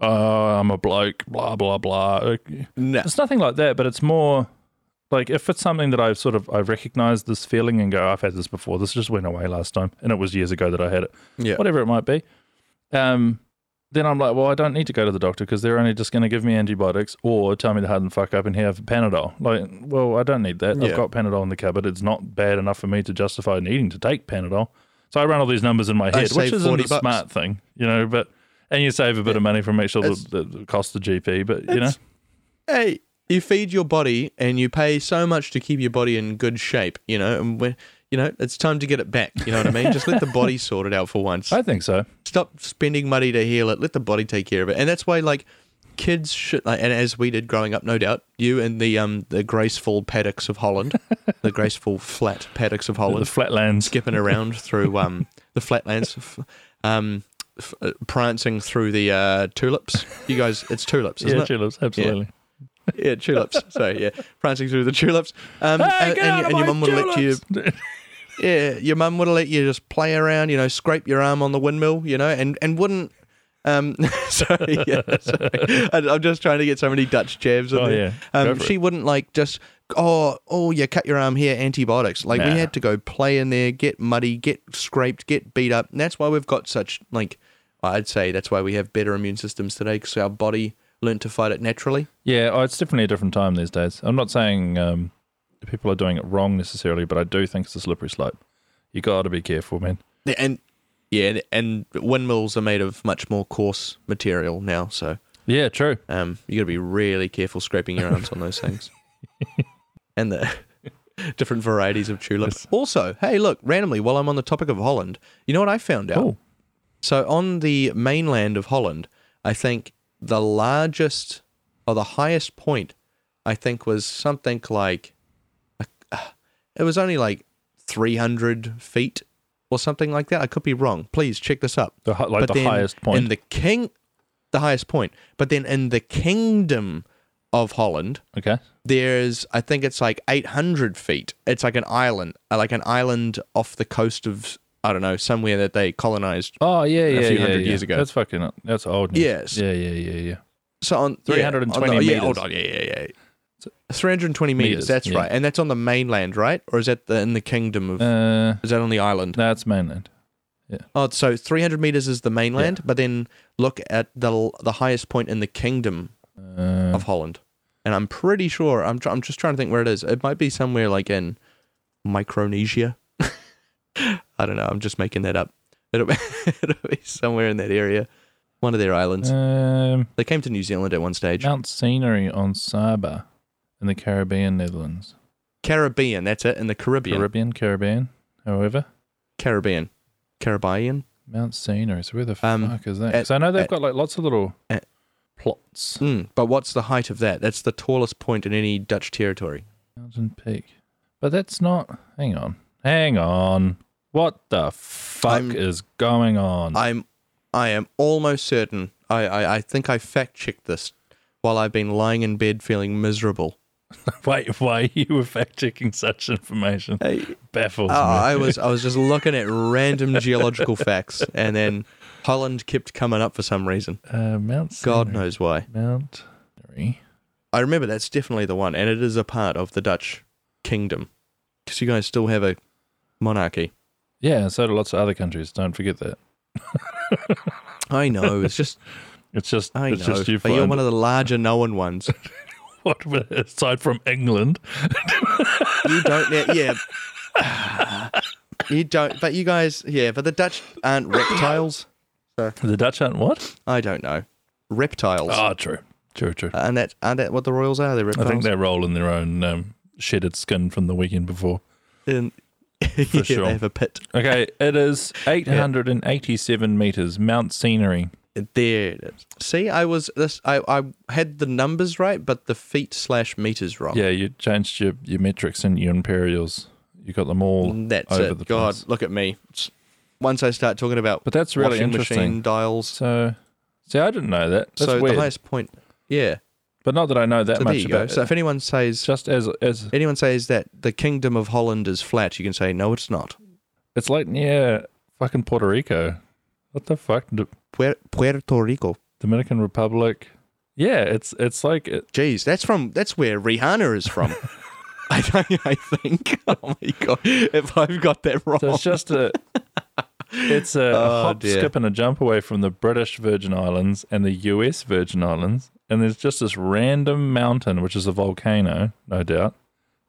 Speaker 1: oh, I'm a bloke, blah blah blah.
Speaker 2: No.
Speaker 1: It's nothing like that, but it's more like if it's something that I've sort of I've recognized this feeling and go, I've had this before. This just went away last time, and it was years ago that I had it.
Speaker 2: Yeah.
Speaker 1: Whatever it might be. Um, then I'm like, well, I don't need to go to the doctor because they're only just going to give me antibiotics or tell me to harden the fuck up and have Panadol. Like, well, I don't need that.
Speaker 2: Yeah.
Speaker 1: I've got Panadol in the cupboard. It's not bad enough for me to justify needing to take Panadol. So I run all these numbers in my head, which isn't
Speaker 2: 40
Speaker 1: smart thing, you know. But and you save a bit of money from make sure the, the, the cost the GP, but you know,
Speaker 2: Hey, you feed your body, and you pay so much to keep your body in good shape. You know, and when You know, it's time to get it back. You know what I mean? Just let the body sort it out for once.
Speaker 1: I think so.
Speaker 2: Stop spending money to heal it. Let the body take care of it. And that's why, like, kids should, like, and as we did growing up, no doubt, you and the um the graceful paddocks of Holland, the graceful flat paddocks of Holland, The
Speaker 1: flatlands.
Speaker 2: skipping around through um the flatlands, um, uh, prancing through the uh, tulips. You guys, it's tulips, isn't
Speaker 1: Yeah,
Speaker 2: it?
Speaker 1: tulips, absolutely.
Speaker 2: Yeah, tulips. So yeah, prancing through the tulips. Um,
Speaker 1: Hey,
Speaker 2: and, and, and your mum would let you, yeah, your mum would let you just play around, you know, scrape your arm on the windmill, you know, and and wouldn't. Um, sorry, yeah, sorry. I, I'm just trying to get so many Dutch jabs in
Speaker 1: Oh,
Speaker 2: there.
Speaker 1: yeah.
Speaker 2: Um, she wouldn't like just oh oh you cut your arm here antibiotics. Like we had to go play in there, get muddy, get scraped, get beat up. And that's why we've got such like I'd say that's why we have better immune systems today because our body learned to fight it naturally.
Speaker 1: Yeah, oh, it's definitely a different time these days. I'm not saying um, people are doing it wrong necessarily, but I do think it's a slippery slope. You got to be careful, man.
Speaker 2: Yeah, And yeah, and windmills are made of much more coarse material now, so
Speaker 1: Yeah, true.
Speaker 2: um, you got to be really careful scraping your arms on those things. and the different varieties of tulips. Also, hey, look, randomly, while I'm on the topic of Holland, you know what I found out?
Speaker 1: Cool.
Speaker 2: So on the mainland of Holland, I think the largest or the highest point, I think was something like, uh, it was only like 300 feet or something like that. I could be wrong. Please check this up.
Speaker 1: The, like
Speaker 2: But
Speaker 1: the
Speaker 2: then
Speaker 1: highest point.
Speaker 2: in the king, the highest point. But then in the kingdom of Holland,
Speaker 1: okay.
Speaker 2: there's I think it's like 800 feet. It's like an island, uh, like an island off the coast of I don't know somewhere that they colonized.
Speaker 1: Oh, yeah, yeah, a
Speaker 2: few
Speaker 1: yeah,
Speaker 2: hundred
Speaker 1: yeah.
Speaker 2: years ago.
Speaker 1: That's fucking, that's old news.
Speaker 2: Yes.
Speaker 1: Yeah, yeah, yeah, yeah.
Speaker 2: So on
Speaker 1: 320
Speaker 2: on the- Yeah,
Speaker 1: meters.
Speaker 2: hold on, yeah, yeah, yeah. 320 meters.
Speaker 1: Meters,
Speaker 2: That's
Speaker 1: yeah.
Speaker 2: right, and that's on the mainland, right? Or is that the, in the kingdom of?
Speaker 1: Uh,
Speaker 2: is that on the island?
Speaker 1: that's mainland.
Speaker 2: Oh, so 300 meters is the mainland, but then look at the the highest point in the kingdom
Speaker 1: Uh,
Speaker 2: of Holland, and I'm pretty sure I'm I'm just trying to think where it is. It might be somewhere like in Micronesia. I don't know. I'm just making that up. It'll be, it'll be somewhere in that area, one of their islands.
Speaker 1: um,
Speaker 2: they came to New Zealand at one stage.
Speaker 1: Mount Scenery on Saba in the Caribbean, Netherlands.
Speaker 2: Caribbean. That's it in the Caribbean.
Speaker 1: Caribbean, Caribbean, however.
Speaker 2: Caribbean. Caribbean.
Speaker 1: Mount Scenery. So where the
Speaker 2: Um,
Speaker 1: fuck is that?
Speaker 2: at-
Speaker 1: Because I know they've
Speaker 2: at-
Speaker 1: got like lots of little
Speaker 2: at-
Speaker 1: plots.
Speaker 2: Mm, but what's the height of that? That's the tallest point in any Dutch territory.
Speaker 1: Mountain Peak. But that's not. Hang on. Hang on. What the fuck
Speaker 2: I'm-
Speaker 1: is going on?
Speaker 2: I'm, I am almost certain. I, I, I think I fact checked this while I've been lying in bed feeling miserable.
Speaker 1: Wait, why you were fact checking such information?
Speaker 2: Hey,
Speaker 1: Baffles
Speaker 2: Oh,
Speaker 1: me.
Speaker 2: I was I was just looking at random geological facts, and then Holland kept coming up for some reason.
Speaker 1: uh, Mount
Speaker 2: God knows why.
Speaker 1: Mount.
Speaker 2: I remember that's definitely the one, and it is a part of the Dutch kingdom because you guys still have a monarchy.
Speaker 1: Yeah, so do lots of other countries. Don't forget that.
Speaker 2: I know. It's just
Speaker 1: It's just,
Speaker 2: I
Speaker 1: it's
Speaker 2: know.
Speaker 1: just you
Speaker 2: but you're one of the larger known ones.
Speaker 1: what aside from England.
Speaker 2: You don't. Yeah. yeah. You don't. But you guys. Yeah. But the Dutch aren't reptiles.
Speaker 1: The Dutch aren't what?
Speaker 2: I don't know. Reptiles.
Speaker 1: Oh, true, true, true.
Speaker 2: and that aren't that what the royals are? They're reptiles.
Speaker 1: I think they roll in their own um, shedded skin from the weekend before.
Speaker 2: In, yeah,
Speaker 1: sure.
Speaker 2: They have a pit.
Speaker 1: Okay, it is 887 meters, Mount Scenery.
Speaker 2: There it is. See, I was this. I, I had the numbers right, but the feet slash meters wrong.
Speaker 1: Yeah, you changed your, your metrics and your imperials. You got them all mm,
Speaker 2: that's
Speaker 1: over
Speaker 2: it.
Speaker 1: the
Speaker 2: God,
Speaker 1: place.
Speaker 2: look at me. Once I start talking about
Speaker 1: But that's really interesting.
Speaker 2: machine dials,
Speaker 1: So, see, I didn't know that. That's
Speaker 2: so
Speaker 1: weird.
Speaker 2: the highest point. Yeah.
Speaker 1: But not that I know that
Speaker 2: So there
Speaker 1: much
Speaker 2: you go.
Speaker 1: about
Speaker 2: So if anyone says
Speaker 1: Just as as
Speaker 2: anyone says that the kingdom of Holland is flat, you can say no, it's not.
Speaker 1: it's like near fucking Puerto Rico. What the fuck?
Speaker 2: Puer- Puerto Rico.
Speaker 1: Dominican Republic. Yeah, it's it's like it,
Speaker 2: Jeez, that's from that's where Rihanna is from. I, I think. Oh my god! If I've got that wrong,
Speaker 1: so it's just a it's a, a
Speaker 2: Oh,
Speaker 1: hop,
Speaker 2: dear.
Speaker 1: skip, and a jump away from the British Virgin Islands and the US Virgin Islands, and there's just this random mountain, which is a volcano, no doubt.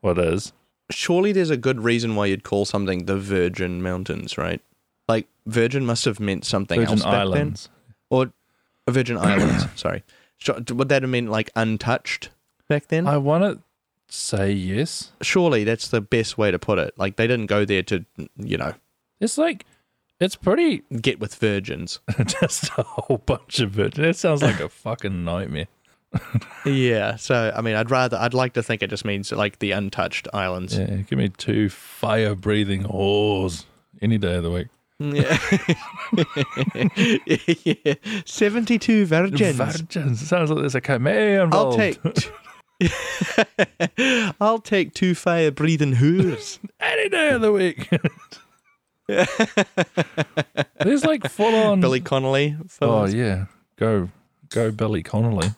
Speaker 1: What is?
Speaker 2: surely there's a good reason why you'd call something the Virgin Mountains, right? Like Virgin must have meant something
Speaker 1: Virgin
Speaker 2: else back
Speaker 1: Islands.
Speaker 2: then, or uh, Virgin Islands. Sorry, would that have meant like untouched back then?
Speaker 1: I want to say yes.
Speaker 2: Surely that's the best way to put it. Like they didn't go there to, you know,
Speaker 1: It's like it's pretty
Speaker 2: get with virgins.
Speaker 1: just a whole bunch of it. That sounds like a fucking nightmare.
Speaker 2: yeah. So I mean, I'd rather, I'd like to think it just means like the untouched islands.
Speaker 1: Yeah, give me two fire breathing whores any day of the week.
Speaker 2: Yeah. yeah. Seventy-two virgins.
Speaker 1: Virgins. Sounds like there's a chimera
Speaker 2: I'll
Speaker 1: involved.
Speaker 2: take. I'll take two fire breathing whores.
Speaker 1: any day of the week. there's like full on
Speaker 2: Billy Connolly.
Speaker 1: Oh yeah, go go Billy Connolly.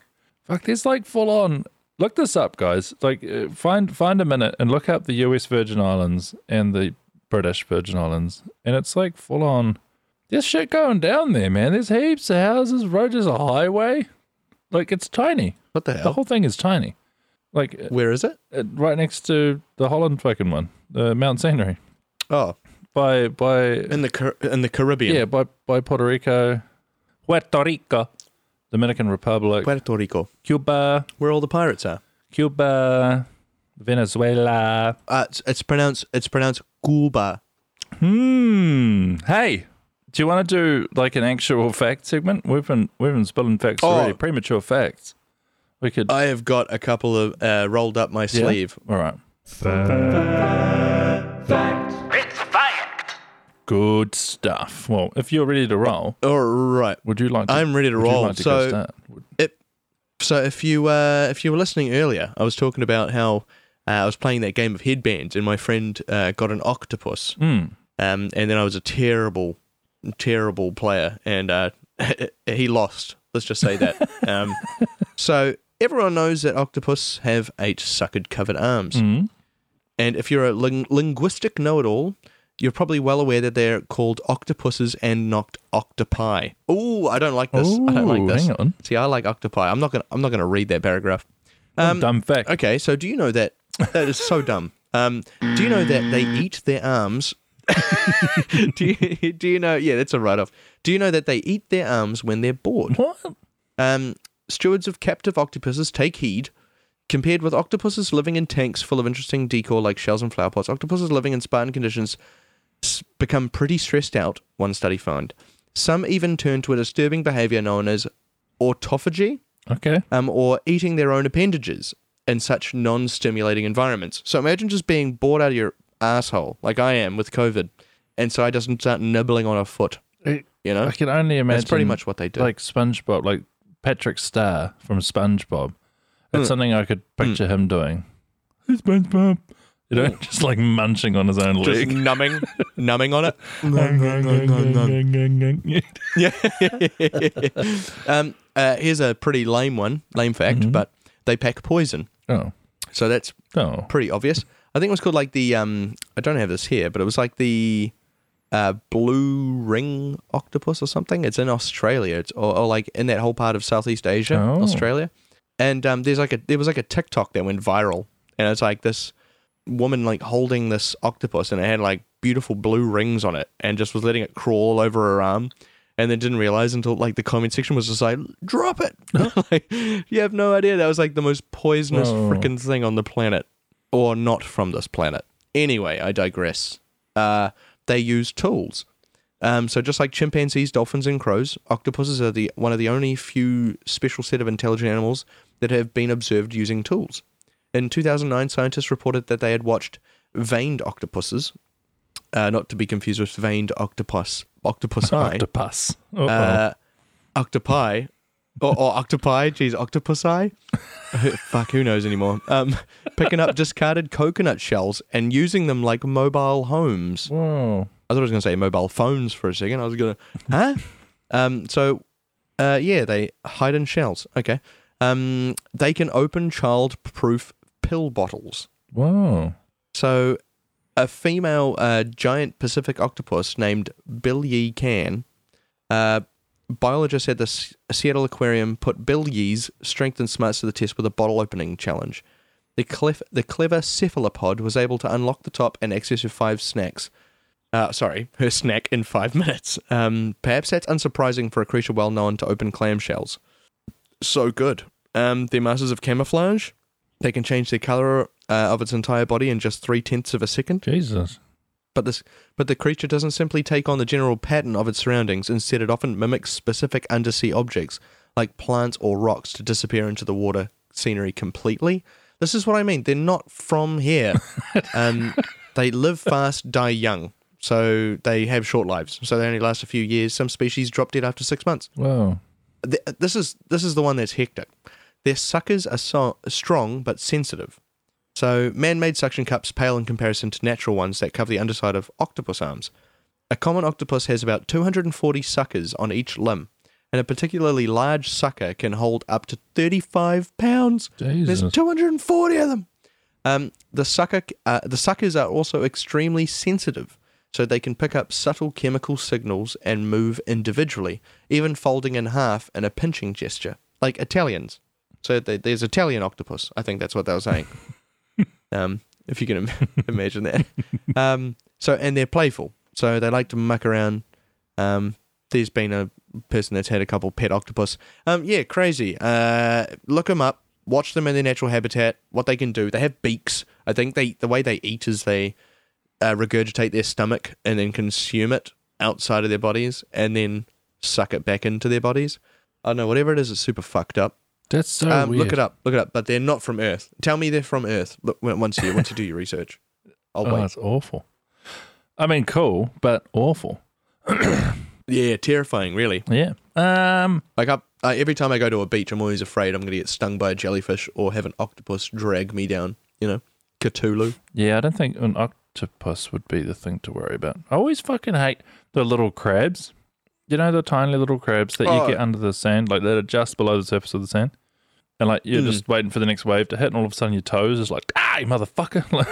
Speaker 1: Fuck, there's like full on. Look this up, guys. Like, uh, find find a minute and look up the U.S. Virgin Islands and the British Virgin Islands, and it's like full on. There's shit going down there, man. There's heaps of houses. roads, is a highway. Like it's tiny.
Speaker 2: What the hell?
Speaker 1: The whole thing is tiny. Like
Speaker 2: Where is it?
Speaker 1: uh, right next to the Holland fucking one, the Mount Scenery.
Speaker 2: Oh,
Speaker 1: By by
Speaker 2: in the Car- in the Caribbean.
Speaker 1: yeah by by Puerto Rico, Puerto Rico, Dominican Republic,
Speaker 2: Puerto Rico,
Speaker 1: Cuba,
Speaker 2: where all the pirates are.
Speaker 1: Cuba, Venezuela.
Speaker 2: Uh, it's, it's pronounced it's pronounced Cuba.
Speaker 1: Hmm. Hey, do you want to do like an actual fact segment? We've been we've been spilling facts
Speaker 2: Oh.
Speaker 1: already. Premature facts. We could.
Speaker 2: I have got a couple of uh, rolled up my
Speaker 1: Yeah?
Speaker 2: sleeve.
Speaker 1: All right.
Speaker 3: It's fact.
Speaker 1: Good stuff. Well, if you're ready to roll,
Speaker 2: All right,
Speaker 1: would you like? To,
Speaker 2: I'm ready to roll.
Speaker 1: like to
Speaker 2: so
Speaker 1: start?
Speaker 2: So if you uh, if you were listening earlier, I was talking about how uh, I was playing that game of headbands, and my friend uh, got an octopus,
Speaker 1: Hmm.
Speaker 2: um, and then I was a terrible, terrible player, and uh, he lost. Let's just say that. um, so everyone knows that octopus have eight suckered covered arms,
Speaker 1: Hmm.
Speaker 2: and if you're a ling- linguistic know-it-all. You're probably well aware that they're called octopuses and not octopi. Oh, I don't like this. I don't like this.
Speaker 1: Hang on.
Speaker 2: See, I like octopi. I'm not gonna. I'm not gonna read that paragraph. Um,
Speaker 1: Dumb fact.
Speaker 2: okay, so do you know that that is so dumb? Um, do you know that they eat their arms? do you do you know? Yeah, that's a write off. Do you know that they eat their arms when they're bored?
Speaker 1: What?
Speaker 2: Um, stewards of captive octopuses take heed. Compared with octopuses living in tanks full of interesting decor like shells and flower pots, octopuses living in Spartan conditions become pretty stressed out, one study found. Some even turn to a disturbing behavior known as autophagy,
Speaker 1: Okay.
Speaker 2: um, or eating their own appendages in such non stimulating environments. So imagine just being bored out of your asshole, like I am with COVID, and so I just start nibbling on a foot,
Speaker 1: It-
Speaker 2: you know?
Speaker 1: I can only imagine.
Speaker 2: That's pretty much what they do.
Speaker 1: like SpongeBob, like Patrick Star from SpongeBob. That's
Speaker 2: Mm.
Speaker 1: something I could picture him doing. Hey, SpongeBob. You know, just like munching on his own
Speaker 2: just
Speaker 1: leg.
Speaker 2: numbing, numbing on it. Yeah. um, uh, here's a pretty lame one, lame fact,
Speaker 1: Mhm.
Speaker 2: but they pack poison.
Speaker 1: oh,
Speaker 2: So that's
Speaker 1: oh,
Speaker 2: pretty obvious. I think it was called like the um I don't have this here, but it was like the uh blue ring octopus or something. It's in Australia. It's or, or like in that whole part of Southeast Asia,
Speaker 1: Oh.
Speaker 2: Australia. And um there's like a there was like a TikTok that went viral and it's like this woman like holding this octopus and it had like beautiful blue rings on it and just was letting it crawl over her arm and then didn't realize until like the comment section was just like drop it! Like you have no idea. That was like the most poisonous
Speaker 1: Oh.
Speaker 2: freaking thing on the planet or not from this planet. Anyway i digress. Uh they use tools. Um, so just like chimpanzees, dolphins, and crows, octopuses are the one of the only few special set of intelligent animals that have been observed using tools. In 2009, scientists reported that they had watched veined octopuses, uh, not to be confused with veined octopus,
Speaker 1: octopus. Uh-oh.
Speaker 2: uh, octopi, or, or octopi, geez, octopus octopusi. Fuck, who knows anymore? Um, picking up discarded coconut shells and using them like mobile homes.
Speaker 1: Whoa.
Speaker 2: I thought I was going to say mobile phones for a second. I was going to, huh? um, so, uh, yeah, they hide in shells. Okay. Um, they can open child-proof pill bottles.
Speaker 1: Whoa.
Speaker 2: So, a female uh, giant Pacific octopus named Billye Can, uh, biologists at the S- Seattle Aquarium put Billye's strength and smarts to the test with a bottle opening challenge. The, clef- the clever cephalopod was able to unlock the top and access her five snacks. Uh, sorry, her snack in five minutes. Um, perhaps that's unsurprising for a creature well known to open clamshells. So good. Um, they're masters of camouflage They can change the color uh, of its entire body in just three tenths of a second.
Speaker 1: Jesus.
Speaker 2: But this, but the creature doesn't simply take on the general pattern of its surroundings. Instead, it often mimics specific undersea objects like plants or rocks to disappear into the water scenery completely. This is what I mean. They're not from here. um, they live fast, die young. So they have short lives. So they only last a few years. Some species drop dead after six months. Th- This is this is the one that's hectic. Their suckers are so, strong but sensitive. So man-made suction cups pale in comparison to natural ones that cover the underside of octopus arms. A common octopus has about 240 suckers on each limb, and a particularly large sucker can hold up to 35 pounds.
Speaker 1: Jesus.
Speaker 2: There's 240 of them. Um, the sucker, uh, the suckers are also extremely sensitive, so they can pick up subtle chemical signals and move individually, even folding in half in a pinching gesture, like Italians. So they, there's Italian octopus. I think that's what they were saying. um, if you can imagine that. Um, so and they're playful, so they like to muck around. Um, there's been a person that's had a couple pet octopus. Um, yeah, crazy. Uh, look them up. Watch them in their natural habitat. What they can do. They have beaks. I think they the way they eat is they uh, regurgitate their stomach and then consume it outside of their bodies and then suck it back into their bodies. I don't know. Whatever it is, it's super fucked up.
Speaker 1: That's so
Speaker 2: um,
Speaker 1: weird.
Speaker 2: look it up. Look it up. But they're not from Earth. Tell me they're from Earth. Look once you once you do your research. I'll
Speaker 1: Oh,
Speaker 2: wait.
Speaker 1: that's awful. I mean, cool, but awful.
Speaker 2: Yeah, terrifying. Really.
Speaker 1: Yeah. Um.
Speaker 2: Like up uh, every time I go to a beach, I'm always afraid I'm going to get stung by a jellyfish or have an octopus drag me down. You know, Cthulhu.
Speaker 1: Yeah, I don't think an octopus would be the thing to worry about. I always fucking hate the little crabs. You know the tiny little crabs that
Speaker 2: Oh.
Speaker 1: you get under the sand, like that are just below the surface of the sand, and like you're
Speaker 2: Mm.
Speaker 1: just waiting for the next wave to hit, and all of a sudden your toes is like, ah, you motherfucker! Like,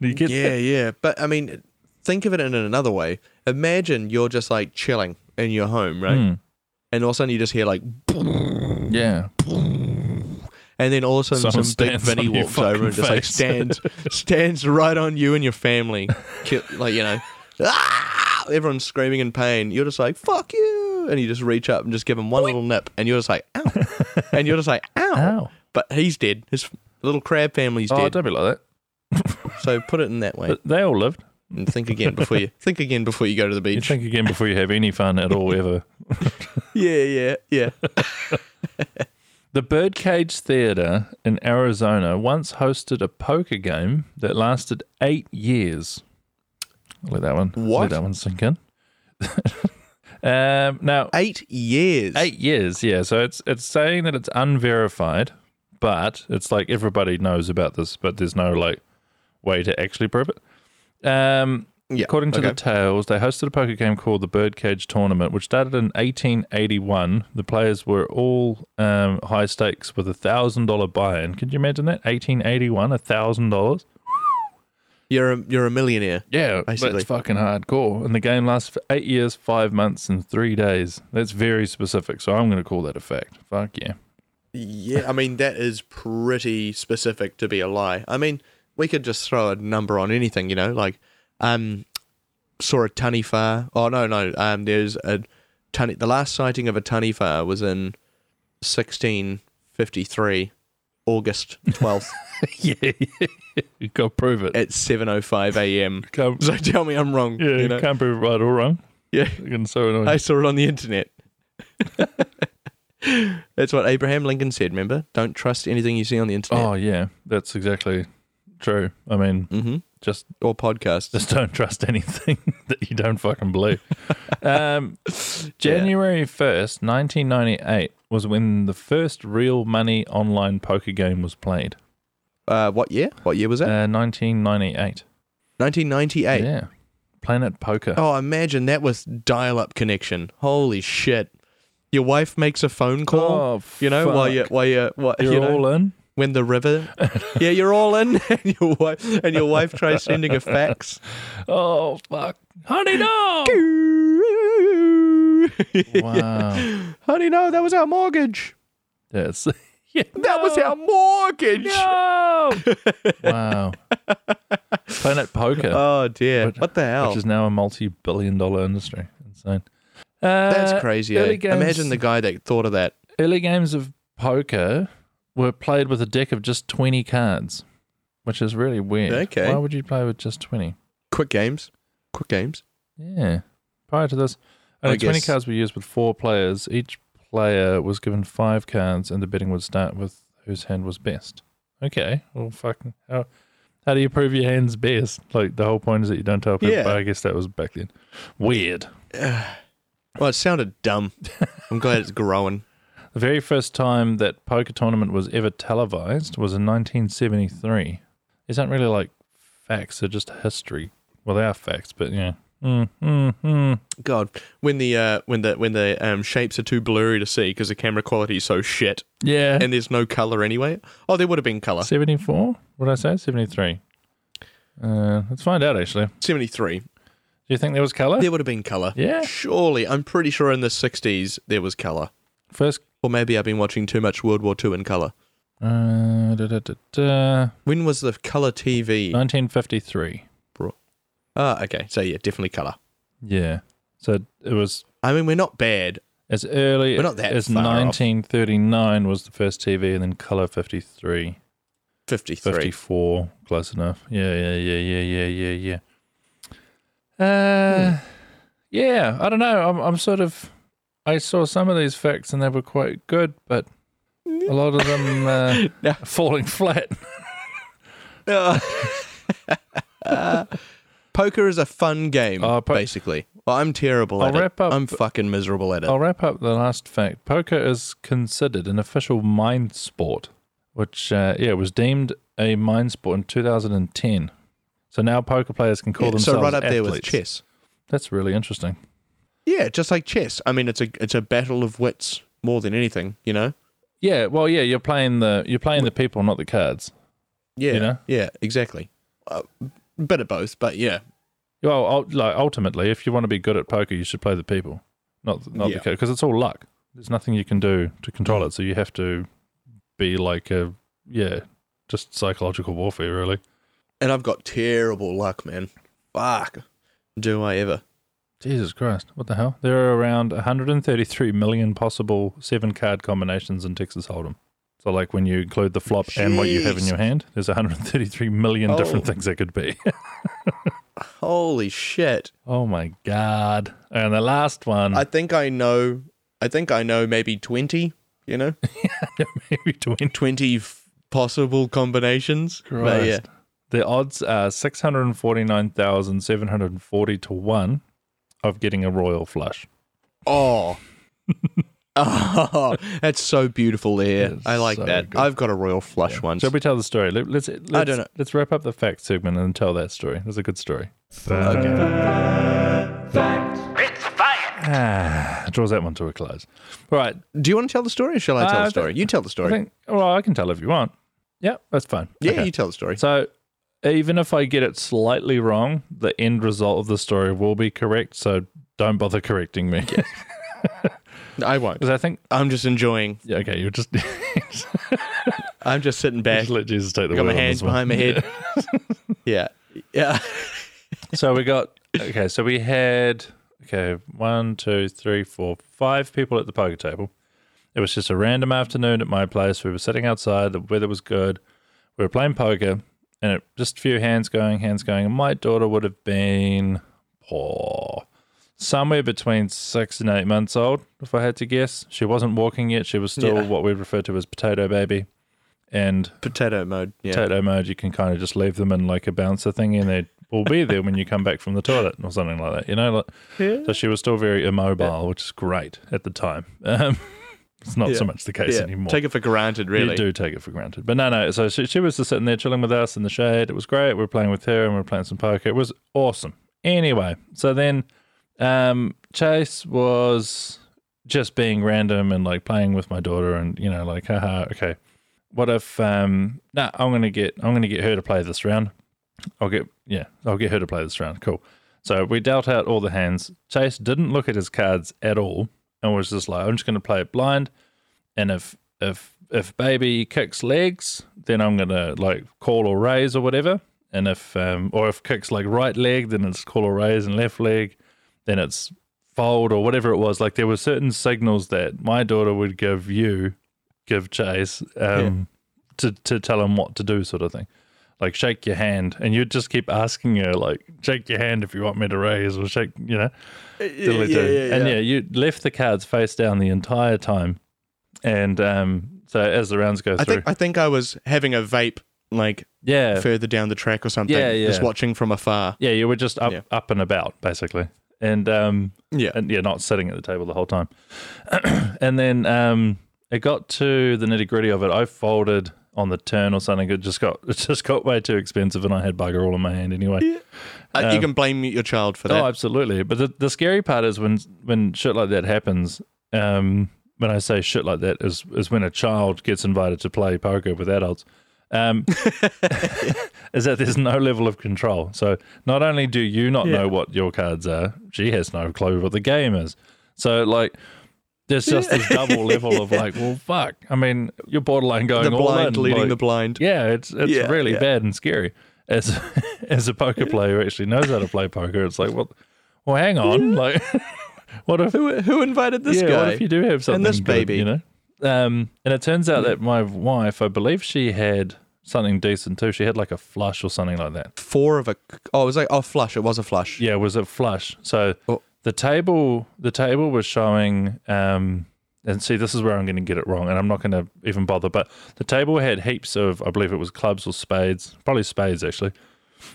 Speaker 1: you get
Speaker 2: Yeah, yeah. But I mean, think of it in another way. Imagine you're just like chilling in your home, right?
Speaker 1: Mm.
Speaker 2: And all of a sudden you just hear like,
Speaker 1: yeah,
Speaker 2: and then all of a sudden
Speaker 1: Someone
Speaker 2: some big Vinny walks over and just like
Speaker 1: face.
Speaker 2: stands stands right on you and your family, like you know, ah! everyone's screaming in pain. You're just like fuck you, and you just reach up and just give him one little nip, and you're just like ow, and you're just like ow.
Speaker 1: ow!
Speaker 2: But he's dead. His little crab family's
Speaker 1: Oh,
Speaker 2: dead.
Speaker 1: don't be like that.
Speaker 2: So put it in that way
Speaker 1: But they all lived.
Speaker 2: and think again before you think again before you go to the
Speaker 1: You
Speaker 2: beach.
Speaker 1: think again before you have any fun at all ever.
Speaker 2: Yeah, yeah, yeah.
Speaker 1: The Birdcage Theatre in Arizona once hosted a poker game that lasted eight years. Let that one.
Speaker 2: What?
Speaker 1: Let that one sink in. um, now,
Speaker 2: Eight years.
Speaker 1: eight years. Yeah, so it's it's saying that it's unverified, but it's like everybody knows about this, but there's no like way to actually prove it. Um,
Speaker 2: Yeah.
Speaker 1: According to
Speaker 2: okay.
Speaker 1: the tales, they hosted a poker game called the Birdcage Tournament, which started in 1881. The players were all um, high stakes with a thousand dollar buy-in. Can you imagine that? 1881, a thousand dollars.
Speaker 2: You're a you're a millionaire.
Speaker 1: Yeah,
Speaker 2: Basically.
Speaker 1: that's fucking hardcore. And the game lasts for eight years, five months, and three days. That's very specific. So I'm going to call that a fact. Fuck yeah.
Speaker 2: Yeah, I mean that is pretty specific to be a lie. I mean, we could just throw a number on anything, you know, like um saw a taniwha. Oh no, no. Um there's a tani the last sighting of a taniwha was in 1653 August 12th
Speaker 1: yeah, you got to prove it.
Speaker 2: at 7:05 a.m.
Speaker 1: Can't,
Speaker 2: So tell me I'm wrong,
Speaker 1: yeah,
Speaker 2: you
Speaker 1: you
Speaker 2: know.
Speaker 1: can't prove it right or wrong.
Speaker 2: Yeah.
Speaker 1: Fucking so annoying.
Speaker 2: I saw it on the internet. That's what Abraham Lincoln said, remember? Don't trust anything you see on the internet.
Speaker 1: oh yeah, that's exactly true. I mean,
Speaker 2: hmm
Speaker 1: just
Speaker 2: Or podcasts.
Speaker 1: Just don't trust anything that you don't fucking believe. Um, January 1st, 1998 was when the first real money online poker game was played.
Speaker 2: Uh, what year? What year was that?
Speaker 1: Uh, 1998.
Speaker 2: 1998.
Speaker 1: Yeah. Planet Poker.
Speaker 2: Oh, imagine that was dial-up connection. Holy shit! Your wife makes a phone call.
Speaker 1: Oh,
Speaker 2: you know, while you while you what
Speaker 1: You're
Speaker 2: you know
Speaker 1: all in?
Speaker 2: When the river. yeah, you're all in, and your wife and your wife tries sending a fax.
Speaker 1: Oh, fuck. Honey, no! wow.
Speaker 2: Honey, no, that was our mortgage.
Speaker 1: Yes. yeah,
Speaker 2: That was our mortgage.
Speaker 1: No! wow. Planet Poker.
Speaker 2: Oh dear!
Speaker 1: Which-
Speaker 2: what the hell?
Speaker 1: which is now a multi-billion dollar industry. Insane. Uh,
Speaker 2: That's crazy. Eh?
Speaker 1: games-
Speaker 2: Imagine the guy that thought of that.
Speaker 1: early games of poker were played with a deck of just 20 cards, which is really weird.
Speaker 2: Okay.
Speaker 1: Why would you play with just 20?
Speaker 2: Quick games. Quick games.
Speaker 1: Yeah. Prior to this, only
Speaker 2: I
Speaker 1: 20
Speaker 2: guess-
Speaker 1: cards were used with four players. Each player was given five cards, and the betting would start with whose hand was best. Okay. Well, fucking. How, how do you prove your hand's best? Like, the whole point is that you don't tell people.
Speaker 2: Yeah.
Speaker 1: But I guess that was back then. Weird.
Speaker 2: Well, it sounded dumb. I'm glad it's growing.
Speaker 1: The very first time that poker tournament was ever televised was in 1973. These aren't really like facts; they're just history. Well, they are facts, but yeah. Mm, mm, mm.
Speaker 2: God, when the uh, when the when the um, shapes are too blurry to see because the camera quality is so shit,
Speaker 1: Yeah.
Speaker 2: and there's no color anyway. Oh, there would have been color.
Speaker 1: 74? What did I say? 73. Uh, let's find out, actually.
Speaker 2: seventy three.
Speaker 1: Do you think there was color?
Speaker 2: There would have been color.
Speaker 1: Yeah.
Speaker 2: Surely, I'm pretty sure in the '60s there was color.
Speaker 1: First,
Speaker 2: Or maybe I've been watching too much World War II in color.
Speaker 1: uh, da, da, da,
Speaker 2: When was the color TV?
Speaker 1: 1953.
Speaker 2: Ah, okay. So yeah, definitely color.
Speaker 1: Yeah. So it was
Speaker 2: I mean, we're not bad.
Speaker 1: as early
Speaker 2: We're not that
Speaker 1: as
Speaker 2: far off.
Speaker 1: 1939 was the first TV, and then color 53.
Speaker 2: 53.
Speaker 1: 54, close enough. Yeah, yeah, yeah, yeah, yeah, yeah, yeah. Uh, yeah, I don't know. I'm, I'm sort of. I saw some of these facts and they were quite good, but a lot of them uh,
Speaker 2: No.
Speaker 1: falling flat.
Speaker 2: Uh, poker is a fun game,
Speaker 1: Oh, po-
Speaker 2: basically. Well, I'm terrible
Speaker 1: I'll
Speaker 2: at it.
Speaker 1: wrap up-
Speaker 2: I'm fucking miserable at it.
Speaker 1: I'll wrap up the last fact. Poker is considered an official mind sport, which uh, yeah it was deemed a mind sport in 2010. So now poker players can call
Speaker 2: Yeah, so right up there with chess.
Speaker 1: That's really interesting.
Speaker 2: Yeah, just like chess. I mean, it's a it's a battle of wits more than anything. You know.
Speaker 1: Yeah, well, yeah, you're playing the you're playing the people, not the cards.
Speaker 2: Yeah.
Speaker 1: You know?
Speaker 2: Yeah. Exactly. Uh, bit of both, but yeah.
Speaker 1: Well, like ultimately, if you want to be good at poker, you should play the people, not not
Speaker 2: Yeah.
Speaker 1: the cards, because it's all luck. There's nothing you can do to control it, so you have to be like a yeah, just psychological warfare, really.
Speaker 2: And I've got terrible luck, man. Fuck. Do I ever?
Speaker 1: Jesus Christ, what the hell? There are around 133 million possible seven card combinations in Texas Hold'em. So, like when you include the flop and what you have in your hand, there's 133 million oh. different
Speaker 2: Oh.
Speaker 1: things that could be.
Speaker 2: Holy shit.
Speaker 1: oh my god! And the last one,
Speaker 2: I think I know. I think I know maybe 20, you know?
Speaker 1: maybe 20.
Speaker 2: 20 f- possible combinations. But yeah.
Speaker 1: Christ. The odds are 649,740 to 1 of getting a royal flush.
Speaker 2: Oh. oh, that's so beautiful there.
Speaker 1: It's
Speaker 2: I like
Speaker 1: so
Speaker 2: that.
Speaker 1: good.
Speaker 2: I've got a royal flush once.
Speaker 1: Shall we tell the story? Let, let's, let's,
Speaker 2: don't know.
Speaker 1: Let's wrap up the fact segment and tell that story. It's a good story.
Speaker 3: It's fact.
Speaker 1: Ah, draws that one to a close. All right.
Speaker 2: Do you want to tell the story or shall I tell
Speaker 1: Uh,
Speaker 2: the story? You tell the
Speaker 1: I
Speaker 2: story.
Speaker 1: think, well, I can tell if you want. Yeah, that's fine.
Speaker 2: yeah,
Speaker 1: Okay.
Speaker 2: you tell the story.
Speaker 1: So, even if I get it slightly wrong, the end result of the story will be correct. So, don't bother correcting me.
Speaker 2: I won't.
Speaker 1: Because I think,
Speaker 2: I'm just enjoying.
Speaker 1: yeah, okay, you're just, just
Speaker 2: I'm just sitting back.
Speaker 1: let Jesus take the
Speaker 2: got my hands behind my head. yeah. Yeah.
Speaker 1: so we got okay. So we had okay one, two, three, four, five people at the poker table. It was just a random afternoon at my place. We were sitting outside. The weather was good. We were playing poker, and it, just a few hands going, hands going. And my daughter would have been oh, somewhere between six and eight months old, if I had to guess. She wasn't walking yet. She was still
Speaker 2: Yeah.
Speaker 1: what we refer to as potato baby. And
Speaker 2: Potato mode. Yeah.
Speaker 1: potato mode, you can kind of just leave them in like a bouncer thing, and they will be there when you come back from the toilet or something like that. You know, like, so she was still very immobile, which is great at the time. Um, it's not so much the case
Speaker 2: Yeah.
Speaker 1: anymore.
Speaker 2: Take it for granted, really.
Speaker 1: You do take it for granted, but no, no. So she, she was just sitting there chilling with us in the shade. It was great. We were playing with her and we were playing some poker. It was awesome. Anyway, so then um, Chase was just being random and like playing with my daughter, and you know, like, haha, okay. What if um nah, I'm gonna get I'm gonna get her to play this round. I'll get yeah, I'll get her to play this round. Cool. So we dealt out all the hands. Chase didn't look at his cards at all and was just like, I'm just gonna play it blind. And if if if baby kicks legs, then I'm gonna like call or raise or whatever. And if um or if kicks like right leg, then it's call or raise, and left leg, then it's fold or whatever it was. Like there were certain signals that my daughter would give you give chase um, to to tell him what to do, sort of thing. Like shake your hand, and you'd just keep asking her, like, shake your hand if you want me to raise, or shake, you know, diddly do. And yeah, you left the cards face down the entire time, and um, so as the rounds go
Speaker 2: I
Speaker 1: through,
Speaker 2: think I think I was having a vape like
Speaker 1: yeah,
Speaker 2: further down the track or something.
Speaker 1: Yeah, yeah.
Speaker 2: Just watching from afar.
Speaker 1: yeah, you were just up
Speaker 2: Yeah.
Speaker 1: up and about basically, and um,
Speaker 2: Yeah.
Speaker 1: and yeah, not sitting at the table the whole time. and then um, it got to the nitty gritty of it. I folded on the turn or something. It just got it just got way too expensive, and I had bugger all in my hand anyway.
Speaker 2: Uh, you can blame your child for that.
Speaker 1: Oh, absolutely. But the, the scary part is when when shit like that happens. Um, when I say shit like that, is is when a child gets invited to play poker with adults. Um, is that there's no level of control. So not only do you not know what your cards are, she has no clue what the game is. So like. There's just this double level of like, well, fuck. I mean, you're borderline going
Speaker 2: the
Speaker 1: all
Speaker 2: blind
Speaker 1: in.
Speaker 2: leading
Speaker 1: like-
Speaker 2: the blind.
Speaker 1: yeah, it's it's
Speaker 2: Yeah,
Speaker 1: really
Speaker 2: yeah.
Speaker 1: bad and scary. As as a poker player who actually knows how to play poker, it's like, well, well, hang on, like, what if
Speaker 2: Who, who invited this
Speaker 1: yeah,
Speaker 2: guy?
Speaker 1: what if you do have something and
Speaker 2: this
Speaker 1: good,
Speaker 2: baby?
Speaker 1: you know? Um, and it turns out that my wife, I believe, she had something decent too. She had like a flush or something like that.
Speaker 2: Four of a. Oh, it was like oh flush. It was a flush.
Speaker 1: Yeah, it was a flush. So
Speaker 2: Oh.
Speaker 1: The table, the table was showing. Um, and see, this is where I'm going to get it wrong, and I'm not going to even bother. But the table had heaps of, I believe it was clubs or spades, probably spades actually.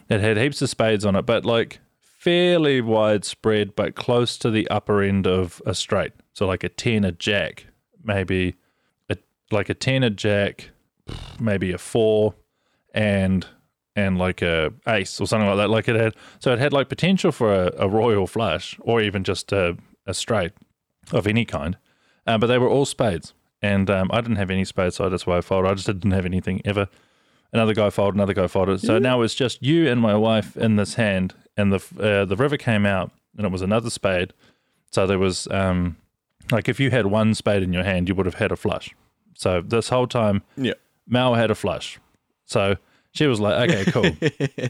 Speaker 1: It had heaps of spades on it, but like fairly widespread, but close to the upper end of a straight. So like a ten, a jack, maybe a like a ten, a jack, maybe a four, and and like a ace or something like that. Like it had, so it had like potential for a, a royal flush or even just a, a straight of any kind. Uh, but they were all spades, and um, I didn't have any spades, so that's why I folded. I just didn't have anything ever. Another guy folded, another guy folded. So now it's just you and my wife in this hand, and the uh, the river came out, and it was another spade. So there was um, like if you had one spade in your hand, you would have had a flush. So this whole time,
Speaker 2: Yeah.
Speaker 1: Mal had a flush. So she was like, okay, cool.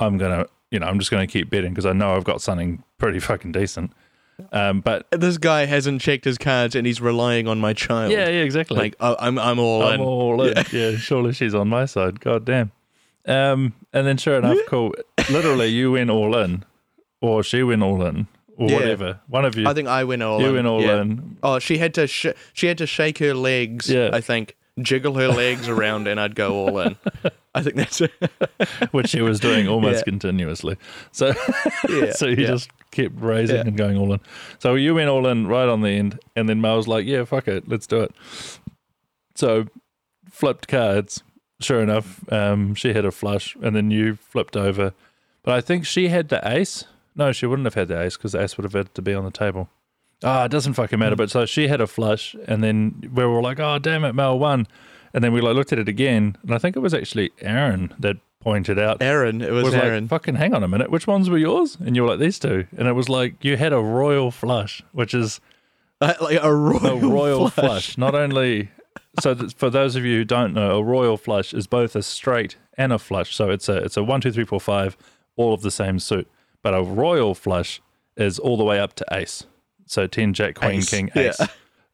Speaker 1: I'm going to, you know, I'm just going to keep betting because I know I've got something pretty fucking decent. Um, but
Speaker 2: This guy hasn't checked his cards and he's relying on my child.
Speaker 1: yeah, yeah, exactly.
Speaker 2: Like oh, I'm I'm all in.
Speaker 1: I'm
Speaker 2: in.
Speaker 1: all in. Yeah. surely she's on my side. God damn. Um, and then sure enough, cool. Literally, you went all in, or she went all in, or
Speaker 2: Yeah.
Speaker 1: whatever. One of you,
Speaker 2: I think I went all in.
Speaker 1: you
Speaker 2: in.
Speaker 1: went all
Speaker 2: yeah.
Speaker 1: in.
Speaker 2: Oh, she had to sh- she had to shake her legs.
Speaker 1: Yeah.
Speaker 2: I think jiggle her legs around and I'd go all in. I think that's it.
Speaker 1: which she was doing almost
Speaker 2: Yeah.
Speaker 1: continuously. So,
Speaker 2: Yeah,
Speaker 1: so you
Speaker 2: yeah.
Speaker 1: just kept raising and going all in. So you went all in right on the end, and then Mel was like, "Yeah, fuck it, let's do it." So flipped cards. Sure enough, um, she had a flush, and then you flipped over. But I think she had the ace. No, she wouldn't have had the ace because the ace would have had to be on the table. Ah, it doesn't fucking matter. But so she had a flush, and then we were like, "Oh, damn it, Mel won." And then we like looked at it again, and I think it was actually Aaron that pointed out
Speaker 2: Aaron, it was,
Speaker 1: was
Speaker 2: Aaron.
Speaker 1: like, fucking hang on a minute, which ones were yours? And you were like, these two. And it was like, you had a royal flush, which is
Speaker 2: Uh, like a royal,
Speaker 1: a royal
Speaker 2: flush.
Speaker 1: flush. Not only, so that for those of you who don't know, a royal flush is both a straight and a flush. So it's a, it's a one, two, three, four, five, all of the same suit. But a royal flush is all the way up to ace. So 10, jack, queen,
Speaker 2: Ace,
Speaker 1: king,
Speaker 2: yeah.
Speaker 1: ace.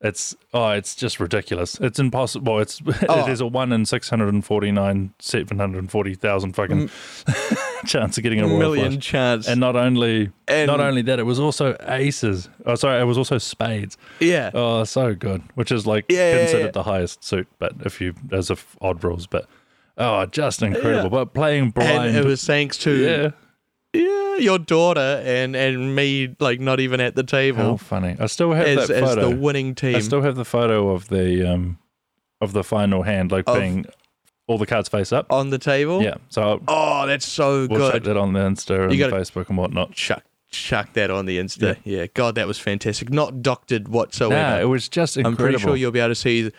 Speaker 1: It's oh, it's just ridiculous. It's impossible. It's
Speaker 2: Oh.
Speaker 1: there's a one in six hundred and forty nine, seven hundred and forty thousand fucking chance of getting a royal
Speaker 2: million
Speaker 1: flush.
Speaker 2: chance.
Speaker 1: And not only
Speaker 2: And-
Speaker 1: not only that, it was also aces. Oh, sorry, it was also spades.
Speaker 2: yeah.
Speaker 1: Oh, so good. Which is like
Speaker 2: Yeah, yeah,
Speaker 1: considered
Speaker 2: yeah.
Speaker 1: the highest suit, but if you as of odd rules, but oh, just incredible.
Speaker 2: Yeah.
Speaker 1: But playing blind,
Speaker 2: and it was thanks to
Speaker 1: yeah,
Speaker 2: yeah, your daughter and and me like not even at the table.
Speaker 1: how funny. I still have
Speaker 2: as,
Speaker 1: that
Speaker 2: as the winning team.
Speaker 1: I still have the photo of the um of the final hand, like
Speaker 2: Of-
Speaker 1: being all the cards face up.
Speaker 2: on the table.
Speaker 1: Yeah, so
Speaker 2: Oh, that's so
Speaker 1: we'll chuck
Speaker 2: good.
Speaker 1: that on the Insta and
Speaker 2: You gotta-
Speaker 1: Facebook and whatnot.
Speaker 2: Chuck chuck that on the Insta. Yeah. God, that was fantastic. Not doctored whatsoever.
Speaker 1: Nah, it was just incredible.
Speaker 2: I'm pretty sure you'll be able to see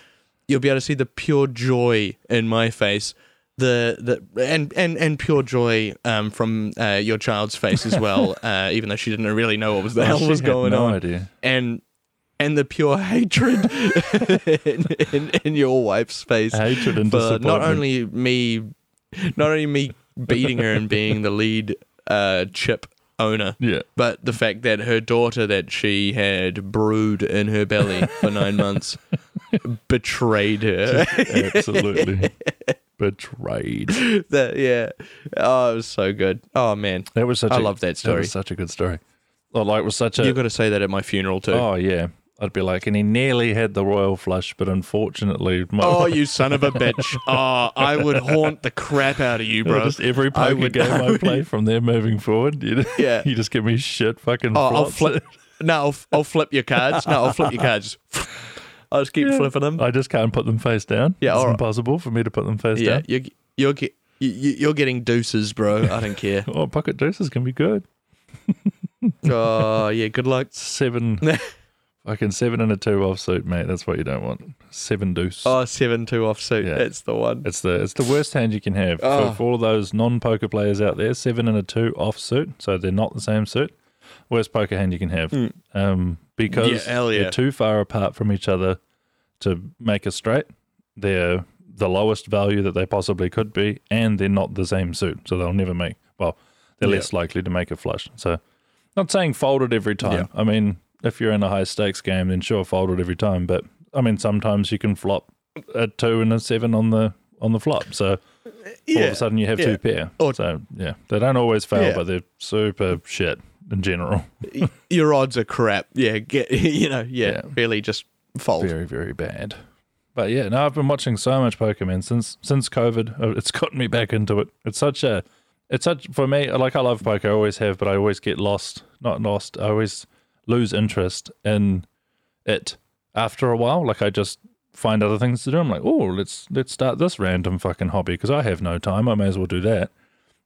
Speaker 2: you'll be able to see the pure joy in my face. The, the and, and, and pure joy um, from uh, your child's face as well, uh, even though she didn't really know what was the
Speaker 1: Oh,
Speaker 2: hell
Speaker 1: she
Speaker 2: was
Speaker 1: had
Speaker 2: going
Speaker 1: no
Speaker 2: on,
Speaker 1: idea.
Speaker 2: and and the pure hatred in, in, in your wife's face
Speaker 1: Hatred and
Speaker 2: for not only me, not only me beating her and being the lead uh, chip owner,
Speaker 1: yeah.
Speaker 2: but the fact that her daughter that she had brewed in her belly for nine months betrayed her.
Speaker 1: Absolutely betrayed.
Speaker 2: That- yeah. Oh, it was so good. Oh man,
Speaker 1: That was such.
Speaker 2: I
Speaker 1: a,
Speaker 2: love that
Speaker 1: That
Speaker 2: story.
Speaker 1: was such a good story. Oh, like it was such a.
Speaker 2: you've got to say that at my funeral too.
Speaker 1: oh yeah, I'd be like, and he nearly had the royal flush, but unfortunately, my,
Speaker 2: Oh, you son of a bitch! Oh, I would haunt the crap out of you, bro.
Speaker 1: just every
Speaker 2: I
Speaker 1: poker
Speaker 2: would-
Speaker 1: game
Speaker 2: I
Speaker 1: I, play from there moving forward, you,
Speaker 2: Yeah.
Speaker 1: you just give me shit fucking
Speaker 2: Oh, I'll flip. No, I'll, I'll flip your cards. No, I'll flip your cards. I'll just keep flipping them.
Speaker 1: I just can't put them face down.
Speaker 2: Yeah,
Speaker 1: it's
Speaker 2: alright.
Speaker 1: impossible for me to put them face
Speaker 2: Yeah,
Speaker 1: down.
Speaker 2: you're you're you, you- you're getting deuces, bro. I don't care.
Speaker 1: Oh, pocket deuces can be good.
Speaker 2: Oh yeah, good luck.
Speaker 1: Seven, fucking seven and a two offsuit, mate. That's what you don't want. Seven deuce.
Speaker 2: Oh, seven two offsuit.
Speaker 1: Yeah.
Speaker 2: That's the one.
Speaker 1: It's the it's the worst hand you can have
Speaker 2: Oh.
Speaker 1: for, for all those non poker players out there. Seven and a two offsuit, so they're not the same suit. Worst poker hand you can have, um, because.
Speaker 2: Yeah, yeah.
Speaker 1: they're too far apart from each other to make a straight. They're the lowest value that they possibly could be, and they're not the same suit, so they'll never make. Well, they're
Speaker 2: Yeah.
Speaker 1: less likely to make a flush. So, not saying fold it every time.
Speaker 2: Yeah.
Speaker 1: I mean, if you're in a high stakes game, then sure, fold it every time. But I mean, sometimes you can flop a two and a seven on the on the flop. So all of a sudden you have
Speaker 2: yeah.
Speaker 1: two pair.
Speaker 2: Or-
Speaker 1: so yeah, they don't always fail,
Speaker 2: Yeah.
Speaker 1: but they're super shit in general.
Speaker 2: Your odds are crap. Yeah, get you know. Yeah,
Speaker 1: Yeah.
Speaker 2: really just fold.
Speaker 1: Very very bad. But yeah, no, I've been watching so much Pokemon since since COVID. Uh, It's gotten me back into it. It's such a, it's such for me. Like I love poker, I always have, but I always get lost. Not lost. I always lose interest in it after a while. Like I just find other things to do. I'm like, oh, let's let's start this random fucking hobby because I have no time. I may as well do that.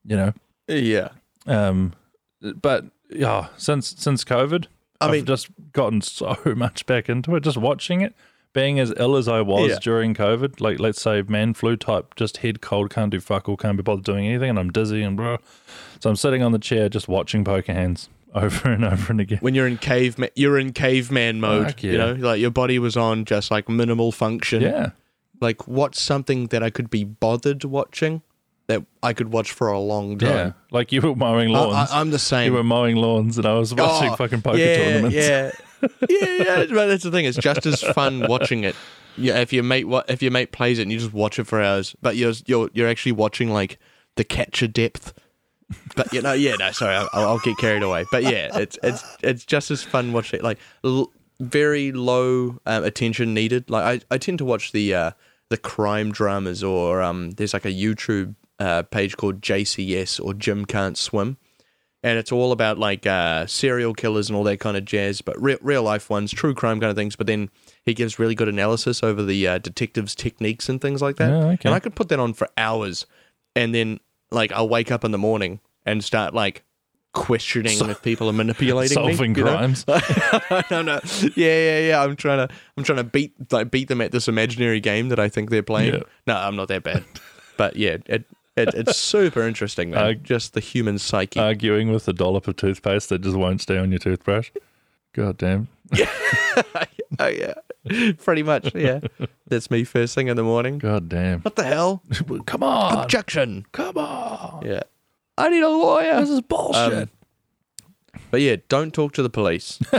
Speaker 1: You know.
Speaker 2: Yeah.
Speaker 1: Um, but yeah, since since COVID,
Speaker 2: I
Speaker 1: I have
Speaker 2: mean-
Speaker 1: just gotten so much back into it. Just watching it, being as ill as I was
Speaker 2: Yeah.
Speaker 1: during COVID, like let's say man flu type, just head cold, can't do fuck all, can't be bothered doing anything, and I'm dizzy and blah. So I'm sitting on the chair just watching poker hands over and over and again.
Speaker 2: When you're in caveman, you're in caveman mode.
Speaker 1: Fuck
Speaker 2: You know, like your body was on just like minimal function.
Speaker 1: Yeah,
Speaker 2: Like, what's something that I could be bothered watching that I could watch for a long time?
Speaker 1: yeah. Like you were mowing lawns.
Speaker 2: I, am the same.
Speaker 1: you were mowing lawns, and I was watching
Speaker 2: Oh,
Speaker 1: fucking poker
Speaker 2: yeah,
Speaker 1: tournaments.
Speaker 2: Yeah, yeah, yeah. But that's the thing. It's just as fun watching it. Yeah, if your mate if your mate plays it and you just watch it for hours, but you're you're you're actually watching like the catcher depth. But you know, yeah, no, sorry, I'll, I'll get carried away. But yeah, it's it's it's just as fun watching it. like l- very low um, attention needed. Like I, I tend to watch the uh, the crime dramas or um, there's like a YouTube uh, page called JCS or Jim Can't Swim and it's all about like uh, serial killers and all that kind of jazz, but re- real life ones, true crime kind of things. But then he gives really good analysis over the uh, detectives' techniques and things like that.
Speaker 1: Yeah, okay.
Speaker 2: And I could put that on for hours, and then like I'll wake up in the morning and start like questioning if people are manipulating
Speaker 1: Solving
Speaker 2: me. you know?
Speaker 1: crimes.
Speaker 2: no, no, yeah, yeah, yeah. I'm trying to, I'm trying to beat, like, beat them at this imaginary game that I think they're playing.
Speaker 1: Yeah.
Speaker 2: No, I'm not that bad, but yeah, it, it it's super interesting, man.
Speaker 1: Uh,
Speaker 2: Just the human psyche.
Speaker 1: Arguing with a dollop of toothpaste that just won't stay on your toothbrush. God damn. Yeah.
Speaker 2: oh yeah, pretty much. Yeah, that's me first thing in the morning.
Speaker 1: God damn.
Speaker 2: What the hell?
Speaker 1: Come on.
Speaker 2: Objection.
Speaker 1: Come on.
Speaker 2: Yeah, I need a lawyer.
Speaker 1: This is bullshit.
Speaker 2: Um, but yeah, don't talk to the police.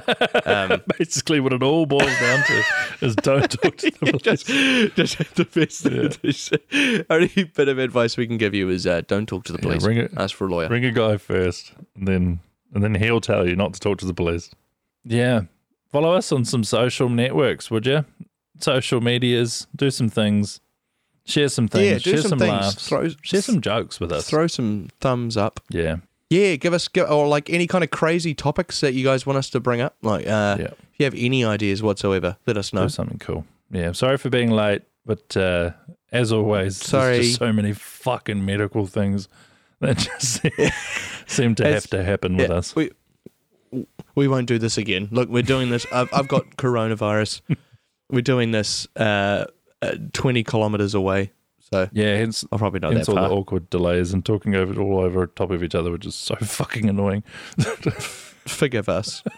Speaker 2: Um,
Speaker 1: Basically, what it all boils down to is don't talk to the police.
Speaker 2: just, just the best. Only bit of advice we can give you is uh, don't talk to the
Speaker 1: Yeah,
Speaker 2: police.
Speaker 1: bring it-
Speaker 2: Ask for a lawyer.
Speaker 1: Bring a guy first, and then and then he'll tell you not to talk to the police. Yeah, follow us on some social networks, would you? Social medias, do some things, share some things,
Speaker 2: Yeah, do
Speaker 1: share
Speaker 2: some
Speaker 1: some,
Speaker 2: things.
Speaker 1: laughs,
Speaker 2: Throw-
Speaker 1: share some jokes with us.
Speaker 2: Throw some thumbs up.
Speaker 1: yeah,
Speaker 2: Yeah, give us give, or like any kind of crazy topics that you guys want us to bring up. Like, uh,
Speaker 1: Yeah.
Speaker 2: if you have any ideas whatsoever, let us know.
Speaker 1: do something cool. Yeah, sorry for being late, but uh, as always,
Speaker 2: Sorry.
Speaker 1: there's just so many fucking medical things that just seem to have to happen with
Speaker 2: Yeah,
Speaker 1: us.
Speaker 2: We we won't do this again. Look, we're doing this. I've, I've got coronavirus. We're doing this uh, uh, twenty kilometers away, so
Speaker 1: Yeah, hence
Speaker 2: I'll probably not
Speaker 1: hence
Speaker 2: that
Speaker 1: all
Speaker 2: far.
Speaker 1: the awkward delays and talking over all over top of each other, which is so fucking annoying.
Speaker 2: Forgive us.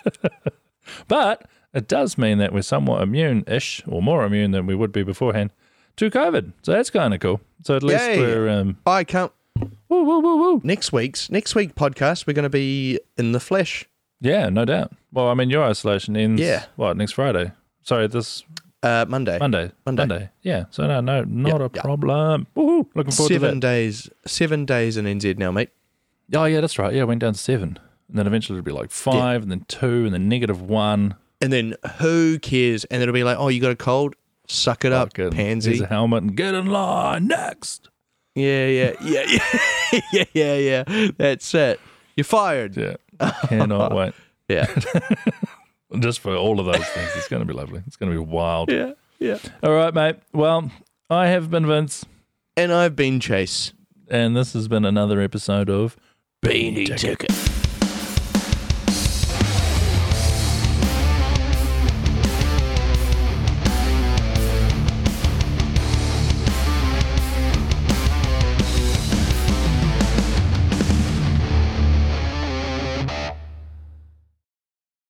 Speaker 1: But it does mean that we're somewhat immune-ish, or more immune than we would be beforehand, to COVID. So that's kind of cool. So at least
Speaker 2: Yay.
Speaker 1: we're um,
Speaker 2: I can't.
Speaker 1: woo woo woo woo.
Speaker 2: Next week's next week podcast, we're going to be in the flesh.
Speaker 1: Yeah, no doubt. Well, I mean, your isolation ends.
Speaker 2: Yeah.
Speaker 1: What next Friday? Sorry, this
Speaker 2: Uh, Monday.
Speaker 1: Monday.
Speaker 2: Monday.
Speaker 1: Yeah. So no, no, not
Speaker 2: Yeah,
Speaker 1: a
Speaker 2: yeah.
Speaker 1: problem. Woohoo. Looking forward
Speaker 2: Seven
Speaker 1: to that.
Speaker 2: days. Seven days in NZ now, mate.
Speaker 1: Oh yeah, that's right. Yeah, went down to seven. And then eventually it'll be like five and then two and then negative one.
Speaker 2: And then who cares? And it'll be like, oh, you got a cold? Suck it up,
Speaker 1: Fucking-
Speaker 2: pansy.
Speaker 1: Here's a helmet and get in line next.
Speaker 2: Yeah, yeah, yeah, yeah, yeah, yeah, yeah. That's it. You're fired.
Speaker 1: Yeah. Cannot wait.
Speaker 2: Yeah,
Speaker 1: Just for all of those things. It's gonna be lovely. It's gonna be wild.
Speaker 2: yeah, yeah.
Speaker 1: All right, mate. Well, I have been Vince,
Speaker 2: And I've been Chase.
Speaker 1: and this has been another episode of
Speaker 2: Beanie Ticket.